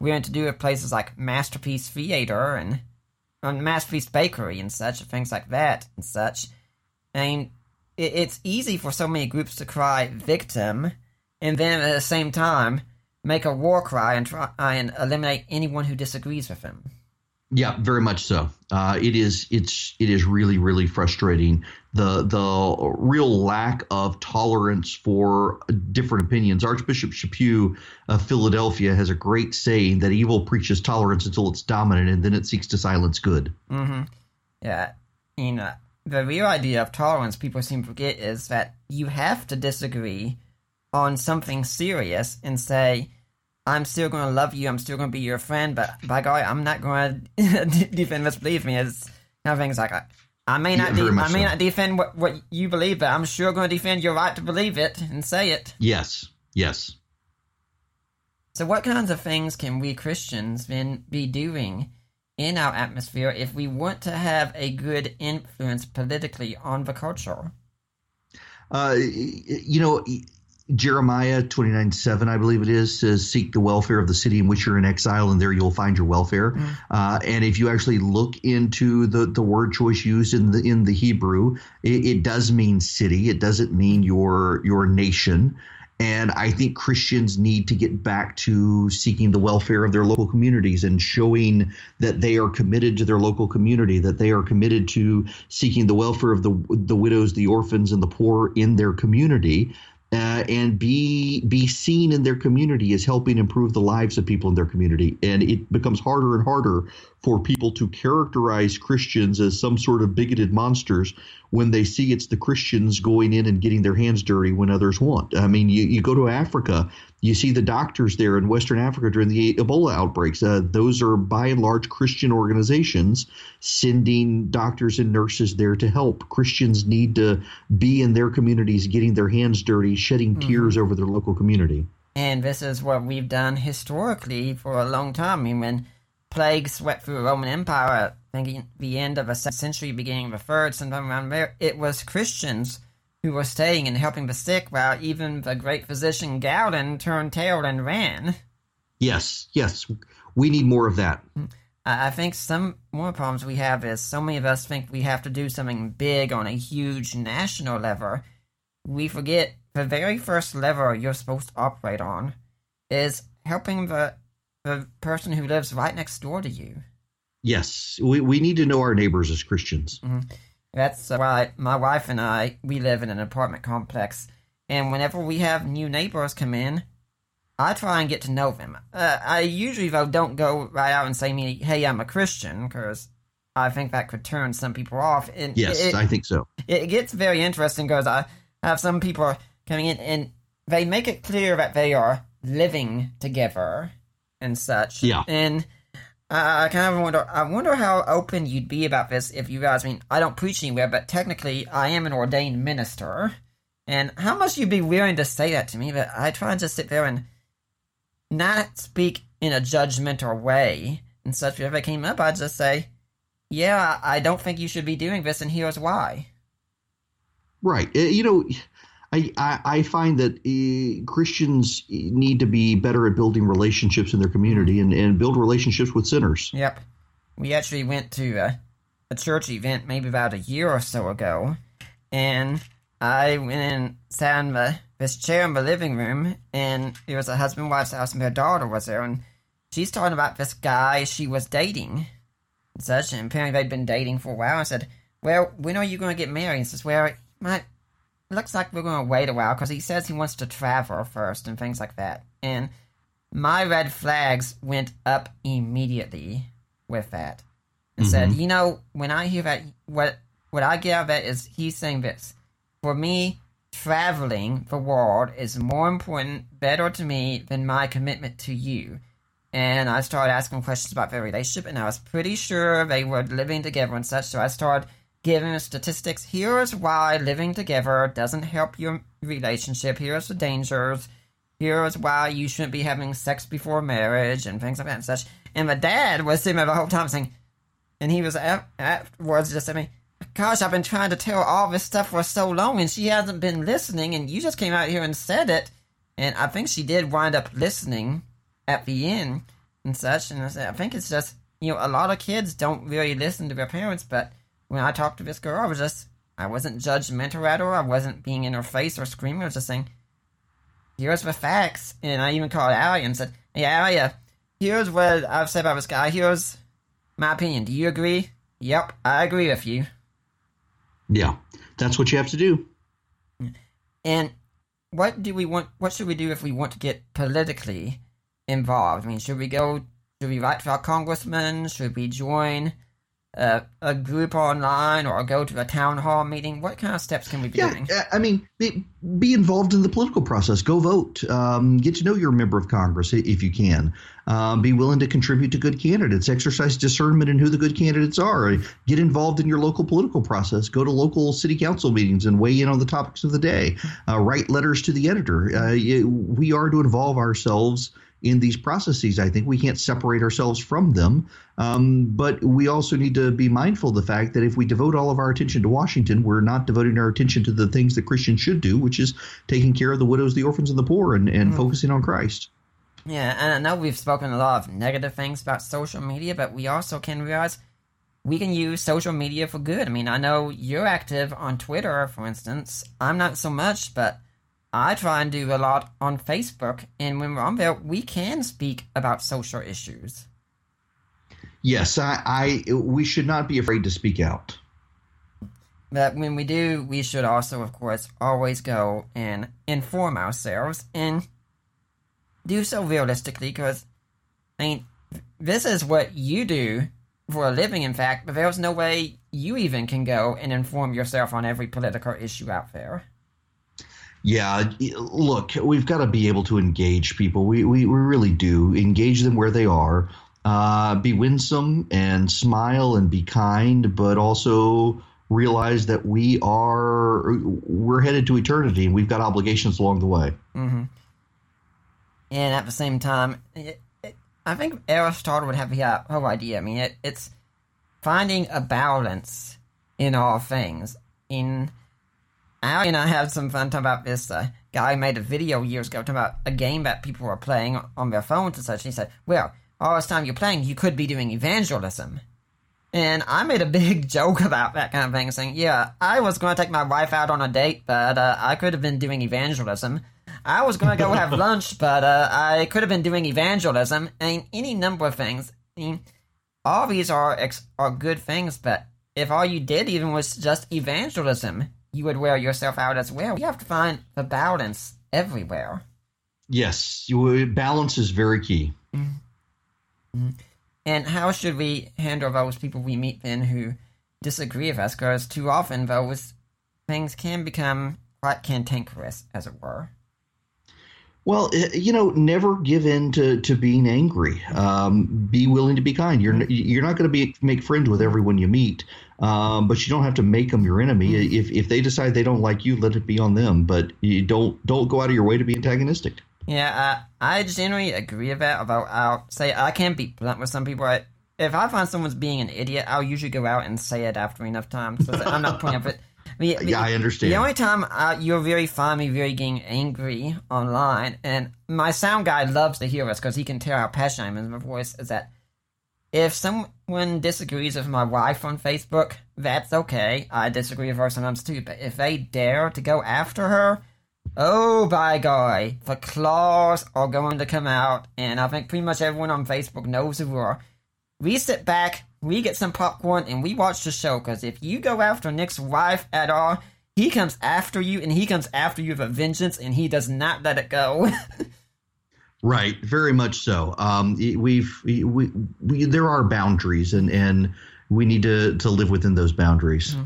A: willing to do with places like Masterpiece Theater and, and Masterpiece Bakery and such, and things like that and such. I mean, it, it's easy for so many groups to cry victim and then at the same time make a war cry and try and eliminate anyone who disagrees with him.
B: Yeah, very much so. Uh, it is it's it is really really frustrating the the real lack of tolerance for different opinions. Archbishop Chaput of Philadelphia has a great saying that evil preaches tolerance until it's dominant, and then it seeks to silence good.
A: Mm-hmm. Yeah, you know the real idea of tolerance people seem to forget is that you have to disagree on something serious and say, I'm still going to love you, I'm still going to be your friend, but by God, I'm not going to defend this belief me. It's kind of things like, I may not, yeah, de- I may so. not defend what, what you believe, but I'm sure going to defend your right to believe it and say it.
B: Yes, yes.
A: So, what kinds of things can we Christians then be doing in our atmosphere if we want to have a good influence politically on the culture?
B: Uh, you know, Jeremiah 29 7, I believe it is, says, Seek the welfare of the city in which you're in exile, and there you'll find your welfare. Mm-hmm. Uh, and if you actually look into the, the word choice used in the in the Hebrew, it, it does mean city. It doesn't mean your your nation. And I think Christians need to get back to seeking the welfare of their local communities and showing that they are committed to their local community, that they are committed to seeking the welfare of the the widows, the orphans, and the poor in their community uh, and be be seen in their community as helping improve the lives of people in their community. And it becomes harder and harder for people to characterize Christians as some sort of bigoted monsters when they see it's the Christians going in and getting their hands dirty when others won't. I mean, you, you go to Africa, you see the doctors there in Western Africa during the Ebola outbreaks. Uh, those are by and large Christian organizations sending doctors and nurses there to help. Christians need to be in their communities, getting their hands dirty, shedding mm-hmm. tears over their local community.
A: And this is what we've done historically for a long time. I mean, when plague swept through the Roman Empire at the end of the century, beginning of the third, sometime around there, it was Christians who were staying and helping the sick, while even the great physician Galen turned tail and ran.
B: Yes, yes, we need more of that. Mm.
A: I think some more problems we have is so many of us think we have to do something big on a huge national level. We forget the very first lever you're supposed to operate on is helping the the person who lives right next door to you.
B: Yes, we, we need to know our neighbors as Christians.
A: Mm-hmm. That's why my wife and I we live in an apartment complex, and whenever we have new neighbors come in, I try and get to know them. Uh, I usually though don't go right out and say me, "Hey, I'm a Christian," because I think that could turn some people off. And
B: yes,
A: it,
B: I think so.
A: It gets very interesting because I have some people coming in and they make it clear that they are living together and such.
B: Yeah.
A: And I kind of wonder. I wonder how open you'd be about this if you guys. I mean, I don't preach anywhere, but technically, I am an ordained minister, and how much you'd be willing to say that to me? But I try and just sit there and not speak in a judgmental way and such. If it came up, I'd just say, "Yeah, I don't think you should be doing this, and here's why."
B: Right. Uh, you know, I, I, find that uh, Christians need to be better at building relationships in their community and, and build relationships with sinners.
A: Yep. We actually went to a, a church event maybe about a year or so ago, and I went and sat in the, this chair in the living room, and it was a husband wife's house, and their daughter was there, and she's talking about this guy she was dating and such, and apparently they'd been dating for a while. I said, Well, when are you going to get married? And says, Well, my looks like we're going to wait a while because he says he wants to travel first and things like that. And my red flags went up immediately with that. And mm-hmm. said, you know, when I hear that, what what I get out of that is he's saying this. For me, traveling the world is more important, better to me than my commitment to you. And I started asking questions about their relationship, and I was pretty sure they were living together and such. So I started giving statistics. Here's why living together doesn't help your relationship. Here's the dangers. Here's why you shouldn't be having sex before marriage and things like that and such. And the dad was sitting there the whole time saying, and he was afterwards just saying, Gosh, I've been trying to tell all this stuff for so long and she hasn't been listening and you just came out here and said it. And I think she did wind up listening at the end and such. And I, said, I think it's just, you know, a lot of kids don't really listen to their parents, but when I talked to this girl, I was just, I wasn't judgmental at her. I wasn't being in her face or screaming. I was just saying, here's the facts. And I even called Allie and said, hey, Allie, uh, here's what I've said about this guy. Here's my opinion. Do you agree? Yep, I agree with you.
B: Yeah, that's what you have to do.
A: And what do we want? What should we do if we want to get politically involved? I mean, should we go? Should we write to our congressman? Should we join uh, a group online or go to a town hall meeting? What kind of steps can we be
B: yeah,
A: doing?
B: I mean, be, be, involved in the political process. Go vote. Um, get to know your member of Congress if you can. Um, be willing to contribute to good candidates. Exercise discernment in who the good candidates are. Get involved in your local political process. Go to local city council meetings and weigh in on the topics of the day. Uh, write letters to the editor. Uh, we are to involve ourselves in these processes. I think we can't separate ourselves from them. Um, but we also need to be mindful of the fact that if we devote all of our attention to Washington, we're not devoting our attention to the things that Christians should do, which is taking care of the widows, the orphans, and the poor and, and mm. focusing on Christ.
A: Yeah, and I know we've spoken a lot of negative things about social media, but we also can realize we can use social media for good. I mean, I know you're active on Twitter, for instance. I'm not so much, but I try and do a lot on Facebook, and when we're on there, we can speak about social issues.
B: Yes, I, I we should not be afraid to speak out.
A: But when we do, we should also, of course, always go and inform ourselves and do so realistically, because I mean, this is what you do for a living, in fact, but there's no way you even can go and inform yourself on every political issue out there.
B: Yeah, look, we've got to be able to engage people. We, we, we really do. Engage them where they are. Uh, be winsome and smile and be kind, but also realize that we are we're headed to eternity and we've got obligations along the way.
A: Mm-hmm. And at the same time, it, it, I think Aristotle would have the whole idea. I mean, it, it's finding a balance in all things. In And I had some fun talking about this. Uh, guy made a video years ago talking about a game that people were playing on their phones and such. And he said, "Well, all this time you're playing, you could be doing evangelism." And I made a big joke about that kind of thing, saying, "Yeah, I was going to take my wife out on a date, but uh, I could have been doing evangelism. I was going to go have lunch, but uh, I could have been doing evangelism, and any number of things." I mean, all these are ex- are good things, but if all you did even was just evangelism, you would wear yourself out as well. You have to find the balance everywhere.
B: Yes, you, balance is very key.
A: Mm-hmm. And how should we handle those people we meet then who disagree with us? Because too often those things can become quite cantankerous, as it were.
B: Well, eh, you know, never give in to, to being angry. Um, be willing to be kind. You're you're not going to be make friends with everyone you meet, um, but you don't have to make them your enemy. Mm-hmm. If if they decide they don't like you, let it be on them. But you don't don't go out of your way to be antagonistic.
A: Yeah, uh, I generally agree with that. About I'll say I can be blunt with some people. I, if I find someone's being an idiot, I'll usually go out and say it after enough time. So I'm not putting up it.
B: The, yeah, I understand.
A: The only time uh, you're very find me very getting angry online, and my sound guy loves to hear us because he can tell how passionate I am in my voice, is that if someone disagrees with my wife on Facebook, that's okay. I disagree with her sometimes too. But if they dare to go after her, oh by golly, the claws are going to come out. And I think pretty much everyone on Facebook knows who we are. We sit back, we get some popcorn, and we watch the show. Because if you go after Nick's wife at all, he comes after you, and he comes after you with a vengeance, and he does not let it go.
B: right, very much so. Um, we've we, we there are boundaries, and and we need to to live within those boundaries. Mm-hmm.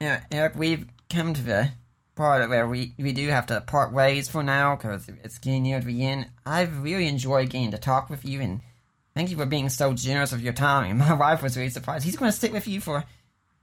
A: Yeah, Erick, we've come to the part where we, we do have to part ways for now because it's getting near the end. I've really enjoyed getting to talk with you and Thank you for being so generous of your time. My wife was really surprised. He's going to stick with you for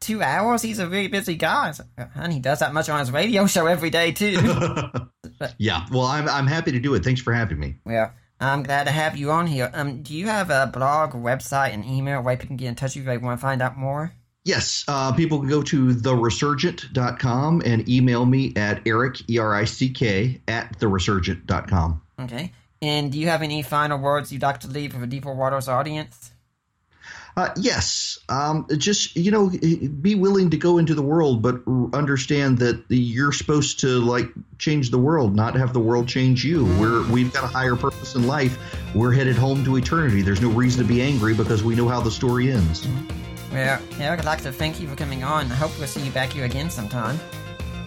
A: two hours. He's a very busy guy, and he does that much on his radio show every day too.
B: but, yeah, well, I'm I'm happy to do it. Thanks for having me.
A: Yeah. I'm glad to have you on here. Um, do you have a blog, website, and email where people can get in touch with you if they want to find out more?
B: Yes, uh, people can go to theresurgent.com and email me at erick, E-R-I-C-K, at theresurgent.com.
A: Okay. And do you have any final words you'd like to leave for the Deeper Waters audience?
B: Uh, yes. Um, just you know, be willing to go into the world, but understand that you're supposed to like change the world, not have the world change you. We're we've got a higher purpose in life. We're headed home to eternity. There's no reason to be angry because we know how the story ends.
A: Well, Erick, I'd like to thank you for coming on. I hope we'll see you back here again sometime.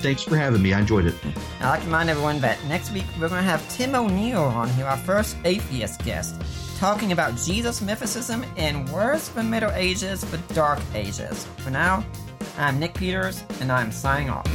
B: Thanks for having me. I enjoyed it.
A: I'd like to remind everyone that next week we're going to have Tim O'Neill on here, our first atheist guest, talking about Jesus mythicism and words from Middle Ages but Dark Ages. For now, I'm Nick Peters, and I'm signing off.